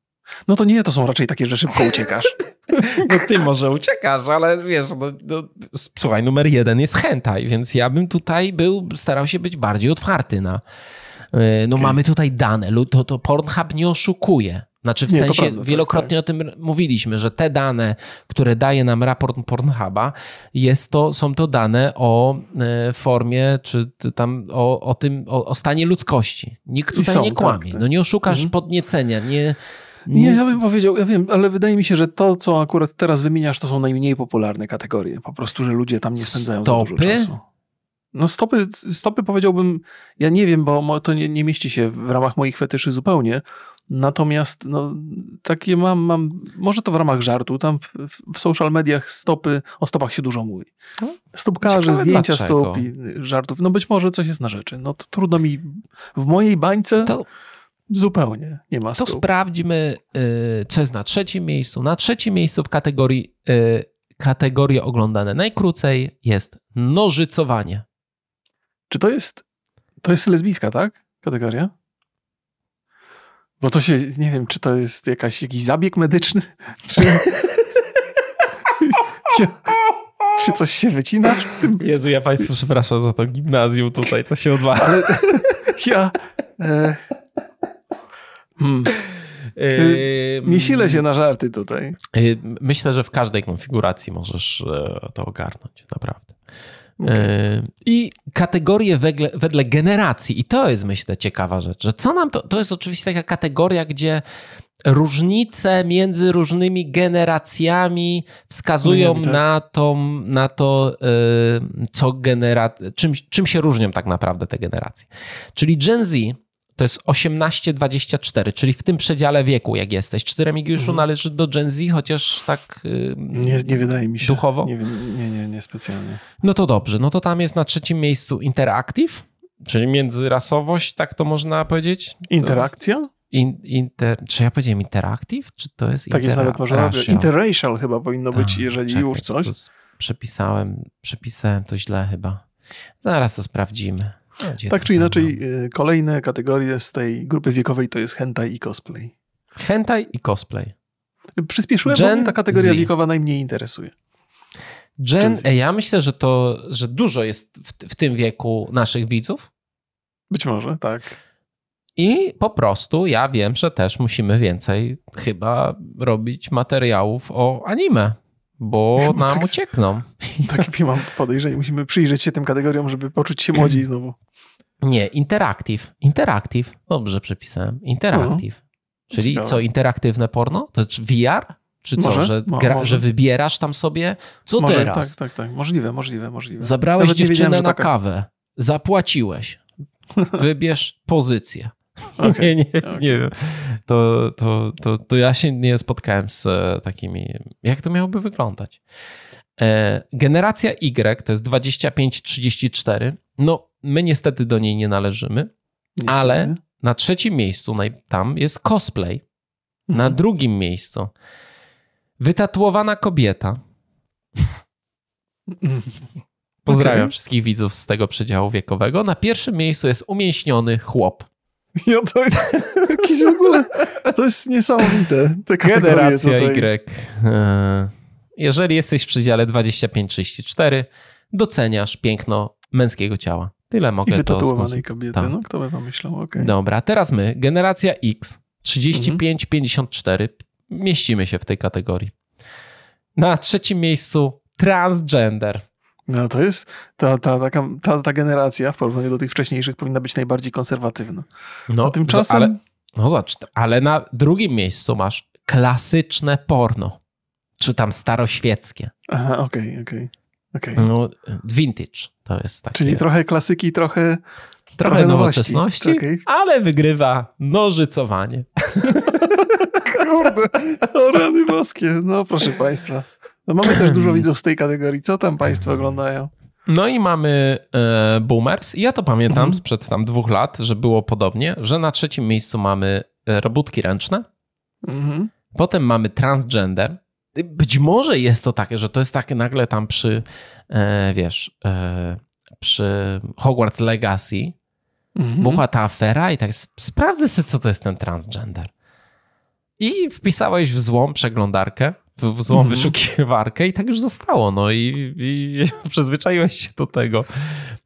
No to nie, to są raczej takie, że szybko uciekasz. No ty może uciekasz, ale wiesz, no, no, słuchaj, numer jeden jest hentai, więc ja bym tutaj był, starał się być bardziej otwarty na... E, no okay. mamy tutaj dane, to, to Pornhub nie oszukuje. Znaczy w nie, sensie prawda, tak, wielokrotnie tak, tak. o tym mówiliśmy, że te dane, które daje nam raport Pornhuba, jest to, są to dane o e, formie, czy tam o, o tym, o, o stanie ludzkości. Nikt tutaj są, nie kłamie. Tak, no nie oszukasz mhm. podniecenia, nie nie, ja bym powiedział, ja wiem, ale wydaje mi się, że to, co akurat teraz wymieniasz, to są najmniej popularne kategorie. Po prostu, że ludzie tam nie spędzają stopy? za dużo czasu. No stopy, stopy powiedziałbym, ja nie wiem, bo to nie, nie mieści się w ramach moich fetyszy zupełnie. Natomiast no, takie mam, mam, może to w ramach żartu, tam w, w social mediach stopy, o stopach się dużo mówi. No, Stópkarze, zdjęcia dlaczego? stóp i żartów. No być może coś jest na rzeczy. No to trudno mi, w mojej bańce... To Zupełnie nie ma To sprawdźmy, y, co jest na trzecim miejscu. Na trzecim miejscu w kategorii y, kategorie oglądane najkrócej jest nożycowanie. Czy to jest to jest lesbijska, tak? Kategoria? Bo to się, nie wiem, czy to jest jakaś, jakiś zabieg medyczny, czy, czy coś się wycina? Jezu, ja Państwu przepraszam za to gimnazjum tutaj, co się odbywa. Ale ja... E, Hmm. Yy, nie silę się na żarty tutaj. Myślę, że w każdej konfiguracji możesz e, to ogarnąć, naprawdę. Okay. Y, I kategorie wedle, wedle, generacji, i to jest myślę ciekawa rzecz, że co nam to, to jest oczywiście taka kategoria, gdzie różnice między różnymi generacjami wskazują tak. na, to, na to, y, co genera czym, czym się różnią tak naprawdę te generacje. Czyli Gen Z to jest 18-24, czyli w tym przedziale wieku, jak jesteś. Czy ty, Remigiuszu, mhm. należy do Gen Z, chociaż tak yy, nie, nie wydaje mi się. Duchowo? Nie, nie, nie, nie specjalnie. No to dobrze. No to tam jest na trzecim miejscu Interactive, czyli międzyrasowość, tak to można powiedzieć? Interakcja? In, inter, czy ja powiedziałem interactive? Czy to jest Tak jest nawet może Interracial chyba powinno być, jeżeli czekaj, już coś. Przepisałem, przepisałem to źle chyba. Zaraz to sprawdzimy. Gdzie tak czy inaczej? Y, kolejne kategorie z tej grupy wiekowej to jest hentai i cosplay. Hentai i cosplay. Przyspieszyłem, Gen bo ta kategoria Z. wiekowa najmniej interesuje. Gen, Gen ja myślę, że to, że dużo jest w, w tym wieku naszych widzów. Być może, tak. I po prostu ja wiem, że też musimy więcej chyba robić materiałów o anime, bo nam tak, uciekną. Takie mam podejrzenie. Musimy przyjrzeć się tym kategoriom, żeby poczuć się młodziej znowu. Nie, interactive. Interactive. Dobrze przepisałem. Interactive. No, Czyli ciekawe. co, interaktywne porno? To jest VR? Czy co, może, że, gra, że wybierasz tam sobie? Co może, teraz? Tak, tak, tak. Możliwe, możliwe, możliwe. Zabrałeś Nawet dziewczynę na taka... kawę. Zapłaciłeś. Wybierz pozycję. Okay, nie, nie, okay. nie wiem. To, to, to, to ja się nie spotkałem z e, takimi. Jak to miałoby wyglądać? E, generacja Y to jest 25-34. No, my niestety do niej nie należymy, niestety. ale na trzecim miejscu tam jest cosplay. Mhm. Na drugim miejscu wytatuowana kobieta. Pozdrawiam okay. wszystkich widzów z tego przedziału wiekowego. Na pierwszym miejscu jest umięśniony chłop. Ja to jest jakiś w ogóle, to jest niesamowite. Te Generacja Y. E, jeżeli jesteś w przedziale 25-34, doceniasz piękno męskiego ciała. Tyle mogę I to kobiety, tak. no kto by pomyślał, okay. Dobra, teraz my, generacja X, 35-54, mhm. mieścimy się w tej kategorii. Na trzecim miejscu transgender. No to jest, ta, ta, taka, ta, ta generacja w porównaniu do tych wcześniejszych powinna być najbardziej konserwatywna. No, A tymczasem... Ale, no zobacz, ale na drugim miejscu masz klasyczne porno, czy tam staroświeckie. Aha, okej, okay, okej. Okay, okay. No, vintage to jest takie... Czyli trochę klasyki, trochę Trochę, trochę nowoczesności, okay. ale wygrywa nożycowanie. Kurde, o rany boskie. No proszę państwa. No mamy też dużo widzów z tej kategorii. Co tam Państwo oglądają? No i mamy e, Boomers. Ja to pamiętam mhm. sprzed tam dwóch lat, że było podobnie, że na trzecim miejscu mamy e, robótki ręczne. Mhm. Potem mamy transgender. Być może jest to takie, że to jest takie nagle tam przy, e, wiesz, e, przy Hogwarts Legacy mhm. buchła ta afera i tak sprawdzę sobie, co to jest ten transgender. I wpisałeś w złą przeglądarkę w złą mm -hmm. wyszukiwarkę i tak już zostało. No i, i przyzwyczaiłeś się do tego.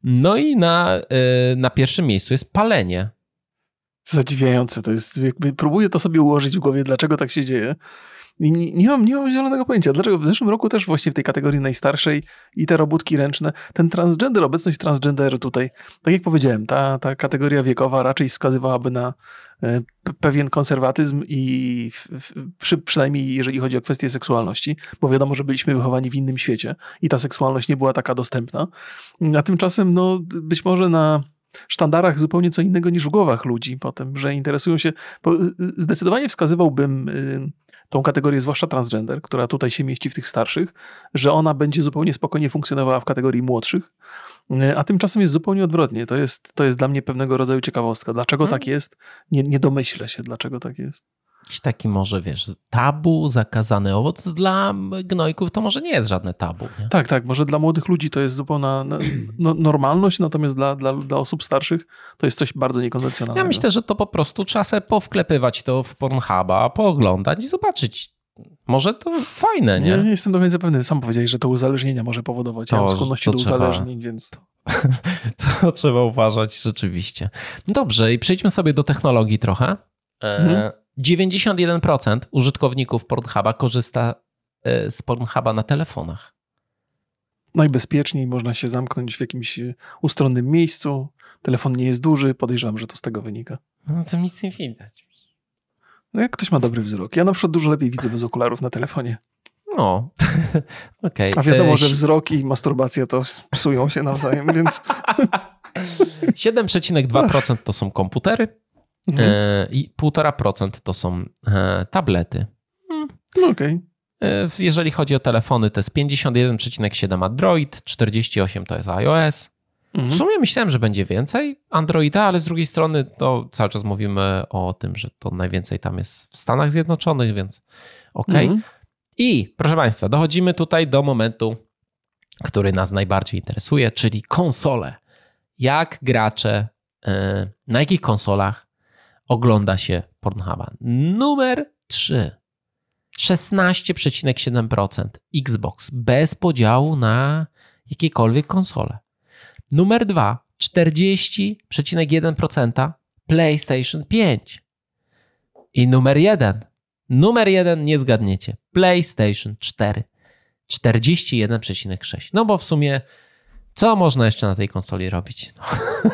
No i na, e, na pierwszym miejscu jest palenie. Zadziwiające to jest. Jakby próbuję to sobie ułożyć w głowie, dlaczego tak się dzieje. Nie, nie, mam, nie mam zielonego pojęcia. Dlaczego w zeszłym roku też właśnie w tej kategorii najstarszej i te robótki ręczne, ten transgender, obecność transgenderu tutaj, tak jak powiedziałem, ta, ta kategoria wiekowa raczej wskazywałaby na pewien konserwatyzm i przy, przynajmniej jeżeli chodzi o kwestie seksualności, bo wiadomo, że byliśmy wychowani w innym świecie i ta seksualność nie była taka dostępna. A tymczasem, no, być może na sztandarach zupełnie co innego niż w głowach ludzi potem, że interesują się. Zdecydowanie wskazywałbym y, tą kategorię, zwłaszcza transgender, która tutaj się mieści w tych starszych, że ona będzie zupełnie spokojnie funkcjonowała w kategorii młodszych, y, a tymczasem jest zupełnie odwrotnie. To jest, to jest dla mnie pewnego rodzaju ciekawostka. Dlaczego hmm. tak jest? Nie, nie domyślę się, dlaczego tak jest jakiś taki może, wiesz, tabu, zakazany owoc. Dla gnojków to może nie jest żadne tabu. Nie? Tak, tak. Może dla młodych ludzi to jest zupełna no, normalność, natomiast dla, dla, dla osób starszych to jest coś bardzo niekonwencjonalnego. Ja myślę, że to po prostu trzeba sobie powklepywać to w Pornhuba, pooglądać i zobaczyć. Może to fajne, nie? Ja nie jestem do końca pewny. Sam powiedziałeś, że to uzależnienia może powodować. To, ja mam skłonności do trzeba, uzależnień, więc... To, to trzeba uważać rzeczywiście. Dobrze, i przejdźmy sobie do technologii trochę. E, mhm. 91% użytkowników Pornhuba korzysta e, z Pornhuba na telefonach. Najbezpieczniej można się zamknąć w jakimś e, ustronnym miejscu. Telefon nie jest duży, podejrzewam, że to z tego wynika. No to nic nie widać. No jak ktoś ma dobry wzrok. Ja na przykład dużo lepiej widzę bez okularów na telefonie. No, okej. Okay. A wiadomo, że wzrok i masturbacja to psują się nawzajem, więc... 7,2% to są komputery, Mhm. I 1,5% to są tablety. Hmm. No okej. Okay. Jeżeli chodzi o telefony, to jest 51,7 Android, 48 to jest iOS. Mhm. W sumie myślałem, że będzie więcej Androida, ale z drugiej strony to cały czas mówimy o tym, że to najwięcej tam jest w Stanach Zjednoczonych, więc okej. Okay. Mhm. I proszę Państwa, dochodzimy tutaj do momentu, który nas najbardziej interesuje, czyli konsole. Jak gracze, e, na jakich konsolach ogląda się Pornhuba? Numer 3. 16,7% Xbox bez podziału na jakiekolwiek konsole. Numer 2. 40,1% PlayStation 5. I numer 1 Numer jeden nie zgadniecie. PlayStation 4. 41,6. No bo w summie co można jeszcze na tej konsoli robić? No.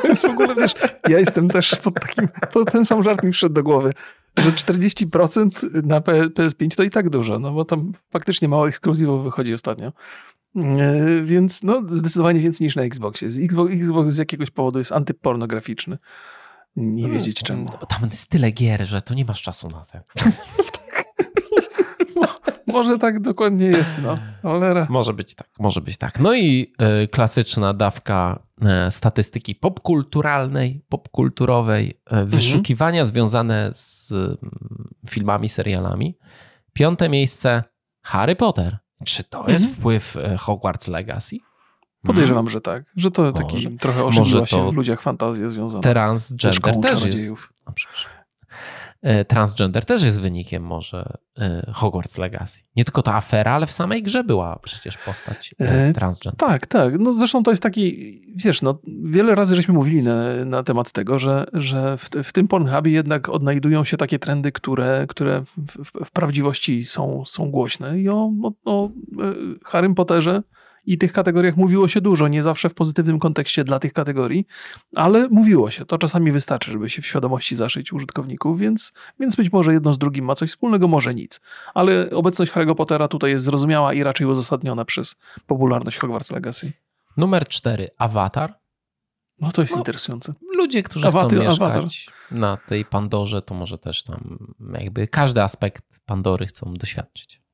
To jest w ogóle, wiesz, ja jestem też pod takim, to ten sam żart mi wszedł do głowy, że 40% na PS5 to i tak dużo, no bo tam faktycznie mało ekskluzywów wychodzi ostatnio. E, więc no, zdecydowanie więcej niż na Xboxie. Xbox, Xbox z jakiegoś powodu jest antypornograficzny. Nie no, wiedzieć czemu. Tam jest tyle gier, że to nie masz czasu na to. Może tak dokładnie jest, no. Cholera. Może być tak, może być tak. No i y, klasyczna dawka y, statystyki popkulturalnej, popkulturowej, y, mhm. wyszukiwania związane z filmami, serialami. Piąte miejsce Harry Potter. Czy to mhm. jest wpływ Hogwarts Legacy? Podejrzewam, hmm. że tak. Że to taki może, trochę ożywiła się w ludziach fantazja związana. Transgender też jest. O, E, transgender też jest wynikiem może e, Hogwarts Legacy. Nie tylko ta afera, ale w samej grze była przecież postać e, transgender. Tak, tak. No zresztą to jest taki, wiesz, no wiele razy żeśmy mówili na, na temat tego, że, że w, w tym Pornhubie jednak odnajdują się takie trendy, które, które w, w, w prawdziwości są, są głośne i o, o, o Harrym Potterze i tych kategoriach mówiło się dużo, nie zawsze w pozytywnym kontekście dla tych kategorii, ale mówiło się. To czasami wystarczy, żeby się w świadomości zaszyć użytkowników, więc, więc być może jedno z drugim ma coś wspólnego, może nic. Ale obecność Harry'ego Pottera tutaj jest zrozumiała i raczej uzasadniona przez popularność Hogwarts Legacy. Numer cztery, Avatar. No to jest no, interesujące. Ludzie, którzy Awaty, chcą mieszkać Avatar. na tej Pandorze, to może też tam jakby każdy aspekt Pandory chcą doświadczyć.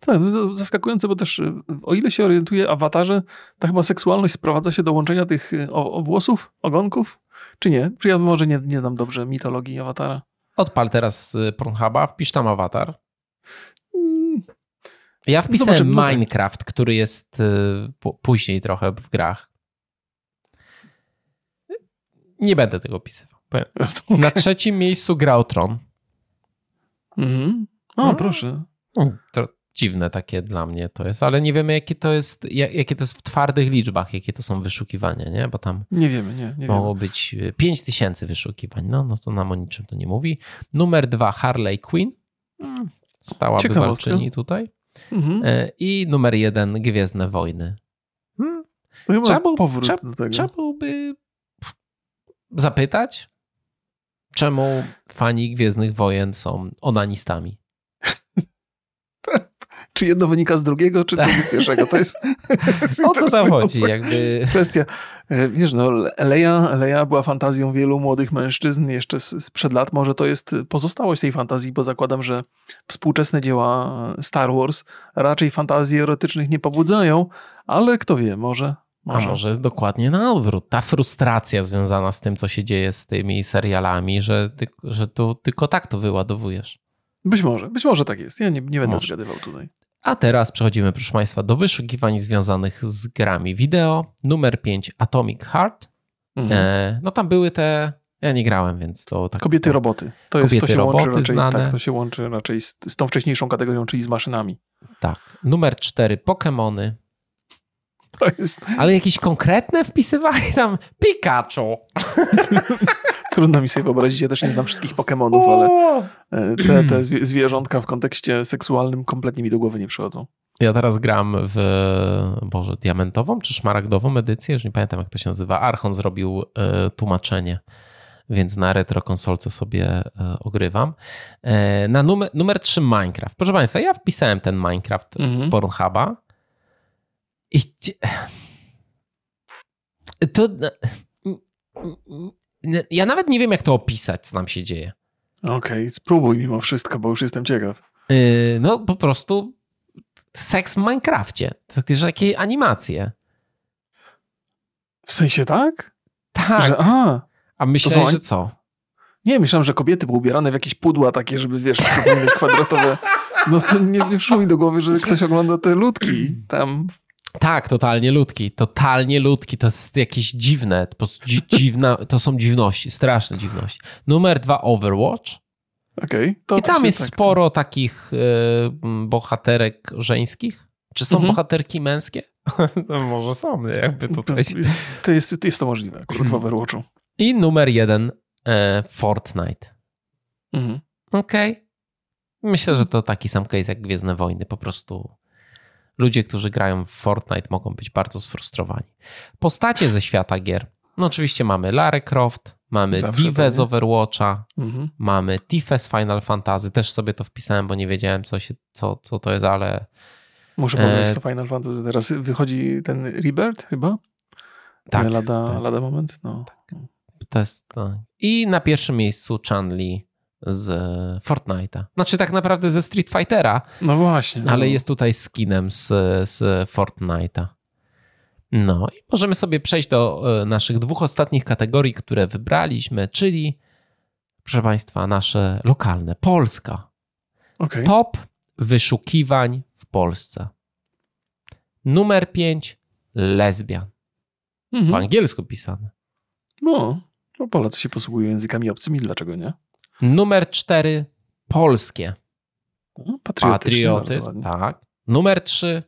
Tak, to zaskakujące, bo też y, o ile się orientuje awatarze, ta chyba seksualność sprowadza się do łączenia tych y, o, o włosów, ogonków, czy nie? Czy ja może nie, nie znam dobrze mitologii awatara? Odpal teraz y, Pornhuba, wpisz tam awatar. Hmm. Ja wpisałem. No tak. Minecraft, który jest później trochę w grach. Nie będę tego opisywał. Na trzecim miejscu grał Tron. Mhm. O, no. proszę. To, dziwne takie dla mnie to jest, ale nie wiemy jakie to jest, jakie to jest w twardych liczbach, jakie to są wyszukiwania, nie? Bo tam nie wiemy, nie, nie mogło wiemy. być 5 tysięcy wyszukiwań, no, no to nam o niczym to nie mówi. Numer dwa Harley Quinn, hmm, stała bywalczyni tutaj. Mhm. E, I numer jeden Gwiezdne Wojny. Hmm. Trzeba, był, trzeba, trzeba byłby zapytać, czemu fani Gwiezdnych Wojen są onanistami. Czy jedno wynika z drugiego, czy drugie z pierwszego. To jest, O co tam chodzi? Jakby... Kwestia. E, wiesz, no, Leia, Leia była fantazją wielu młodych mężczyzn jeszcze sprzed lat. Może to jest pozostałość tej fantazji, bo zakładam, że współczesne dzieła Star Wars raczej fantazji erotycznych nie pobudzają, ale kto wie, może... Może. A może jest dokładnie na odwrót. Ta frustracja związana z tym, co się dzieje z tymi serialami, że, ty, że to, tylko tak to wyładowujesz. Być może, być może tak jest. Ja nie, nie będę może. zgadywał tutaj. A teraz przechodzimy, proszę Państwa, do wyszukiwań związanych z grami wideo. Numer 5 Atomic Heart. Mhm. E, no tam były te. Ja nie grałem, więc to tak. Kobiety roboty. To jest to się łączy raczej, znane. Tak, to się łączy raczej z, z tą wcześniejszą kategorią, czyli z maszynami. Tak. Numer 4 Pokémony. Jest... Ale jakieś konkretne wpisywali tam Pikachu. Trudno mi sobie wyobrazić, ja też nie znam wszystkich Pokémonów, ale e, te, te zwierzątka w kontekście seksualnym kompletnie mi do głowy nie przychodzą. Ja teraz gram w, Boże, diamentową czy szmaragdową edycję, już nie pamiętam jak to się nazywa. Archon zrobił y, tłumaczenie, więc na retro konsolce sobie y, ogrywam. Y, na numer, numer 3 Minecraft. Proszę Państwa, ja wpisałem ten Minecraft mhm. w Pornhuba i to Ja nawet nie wiem, jak to opisać, co nam się dzieje. Okej, okay, spróbuj mimo wszystko, bo już jestem ciekaw. Yy, no po prostu seks w Minecrafcie. Takie animacje. W sensie tak? Tak. Że, a, a myślałeś, są... że co? Nie, myślałem, że kobiety były ubierane w jakieś pudła takie, żeby, wiesz, przypominać kwadratowe. No to nie, nie przyszło mi do głowy, że ktoś ogląda te ludki tam. Tak, totalnie ludki. Totalnie ludki. To jest jakieś dziwne. To, dziwna, to są dziwności, straszne dziwności. Numer dwa, Overwatch. Okay, I tam jest tak, sporo to... takich y, bohaterek żeńskich. Czy są mhm. bohaterki męskie? no może są, jakby tutaj. Jest, to, jest, jest to możliwe akurat w Overwatchu. I numer jeden, e, Fortnite. Mhm. Okej. Okay. Myślę, że to taki sam case jak Gwiezdne Wojny. Po prostu ludzie, którzy grają w Fortnite mogą być bardzo sfrustrowani. Postacie ze świata gier. No oczywiście mamy Lara Croft, mamy Divę z Overwatcha, mhm. mamy Tiffę z Final Fantasy. Też sobie to wpisałem, bo nie wiedziałem co, się, co, co to jest, ale... Muszę powiedzieć, e... to Final Fantasy. Teraz wychodzi ten Rebirth chyba? Tak. Lada, tak. lada moment? No. Tak. To jest to. I na pierwszym miejscu Chanli z Fortnite'a. Znaczy tak naprawdę ze Street Fightera. No właśnie. Ale no. jest tutaj skinem z, z Fortnite'a. No i możemy sobie przejść do e, naszych dwóch ostatnich kategorii, które wybraliśmy, czyli proszę Państwa, nasze lokalne, Polska. Okay. Top wyszukiwań w Polsce. Numer 5 lesbian. Mhm. Po angielsku pisane. No, no, Polacy się posługują językami obcymi, dlaczego nie? Numer 4 polskie. No, Patriotyzm, tak. Numer 3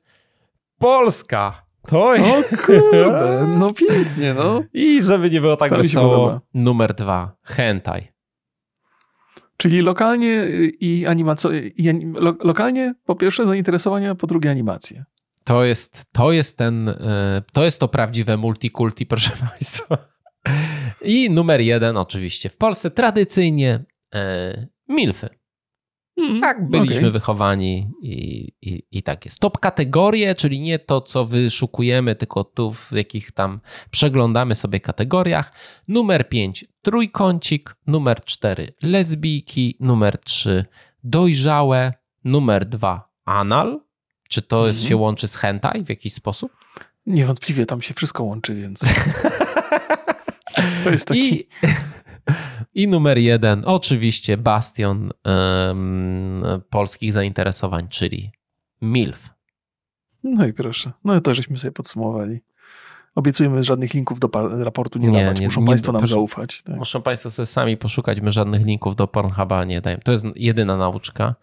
Polska. To jest. O kurde, no pięknie, no. I żeby nie było tak wesoło, numer dwa, hentai. Czyli lokalnie i animacja, lo, lokalnie po pierwsze zainteresowania, po drugie animacje. To jest, to jest ten, e, to jest to prawdziwe multikulti, proszę Państwa. I numer jeden oczywiście w Polsce tradycyjnie milfy. Mm, tak, byliśmy okay. wychowani i, i, i tak jest. Top kategorie, czyli nie to, co wyszukujemy, tylko tu w jakich tam przeglądamy sobie kategoriach. Numer 5 trójkącik, numer 4 lesbijki, numer 3 dojrzałe, numer 2 anal. Czy to mm. się łączy z hentai w jakiś sposób? Niewątpliwie tam się wszystko łączy, więc. to jest taki. I... I numer jeden, oczywiście bastion um, polskich zainteresowań, czyli MILF. No i proszę. No to żeśmy sobie podsumowali. Obiecujemy żadnych linków do raportu nie, nie dawać. Muszą nie, Państwo nam proszę, zaufać. Tak. Muszą Państwo sobie sami poszukać. My żadnych linków do Pornhuba nie dajemy. To jest jedyna nauczka.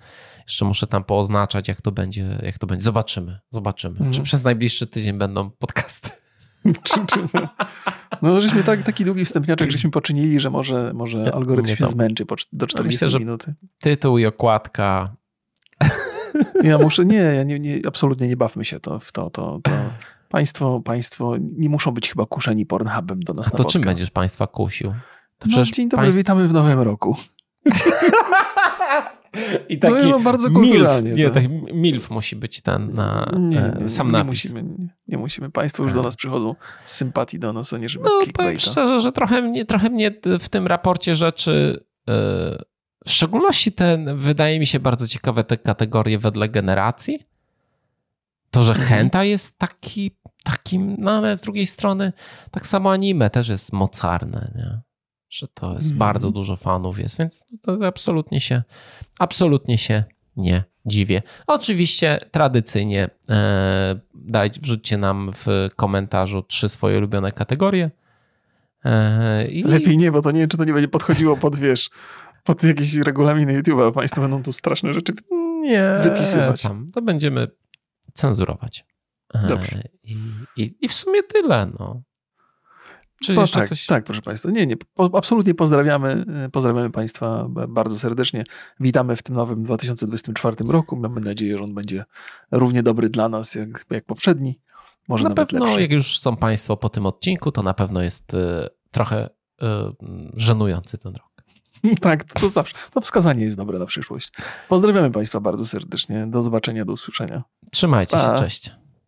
Jeszcze muszę tam pooznaczać, jak to będzie. Jak to będzie. Zobaczymy. Zobaczymy. Mm. Czy przez najbliższy tydzień będą podcasty. No, żeśmy tak, taki długi wstępniaczek, żeśmy poczynili, że może, może algorytm się zmęczy po, do 40 Myślę, minuty. Tytuł i okładka. Ja muszę, nie, ja nie, nie, absolutnie nie bawmy się to, w to, to, to. Państwo, państwo nie muszą być chyba kuszeni Pornhubem do nas A to czym będziesz państwa kusił? To no, dzień dobry, państw... witamy w nowym roku. I taki Co bardzo kulturalnie. Milf, nie, tak, milf musi być ten na nie, e, nie, sam napis. Musimy, nie, musimy. Państwo już do nas przychodzą z sympatii do nas, a nie żeby No powiem szczerze, że trochę mnie, trochę mnie w tym raporcie rzeczy yy, w szczególności ten, wydaje mi się bardzo ciekawe te kategorie wedle generacji. To, że mhm. Henta jest taki, takim, no ale z drugiej strony tak samo anime też jest mocarne, nie? Że to jest mm. bardzo dużo fanów jest, więc to absolutnie się, absolutnie się nie dziwię. Oczywiście tradycyjnie e, daj, wrzućcie nam w komentarzu trzy swoje ulubione kategorie. E, i... Lepiej nie, bo to nie wiem, czy to nie będzie podchodziło pod, wiesz, pod jakieś regulaminy YouTube'a. Państwo będą tu straszne rzeczy nie, wypisywać. Tam, to będziemy cenzurować. E, Dobrze. I, i, I w sumie tyle, no. Czy po, tak, coś... tak, proszę Państwa. Nie, nie, po, absolutnie pozdrawiamy, e, pozdrawiamy Państwa bardzo serdecznie. Witamy w tym nowym 2024 roku. Mamy nadzieję, że on będzie równie dobry dla nas jak, jak poprzedni. Może na nawet pewno, lepszy. jak już są Państwo po tym odcinku, to na pewno jest y, trochę y, żenujący ten rok. tak, to, to zawsze. To wskazanie jest dobre na przyszłość. Pozdrawiamy Państwa bardzo serdecznie. Do zobaczenia, do usłyszenia. Trzymajcie pa. się, cześć.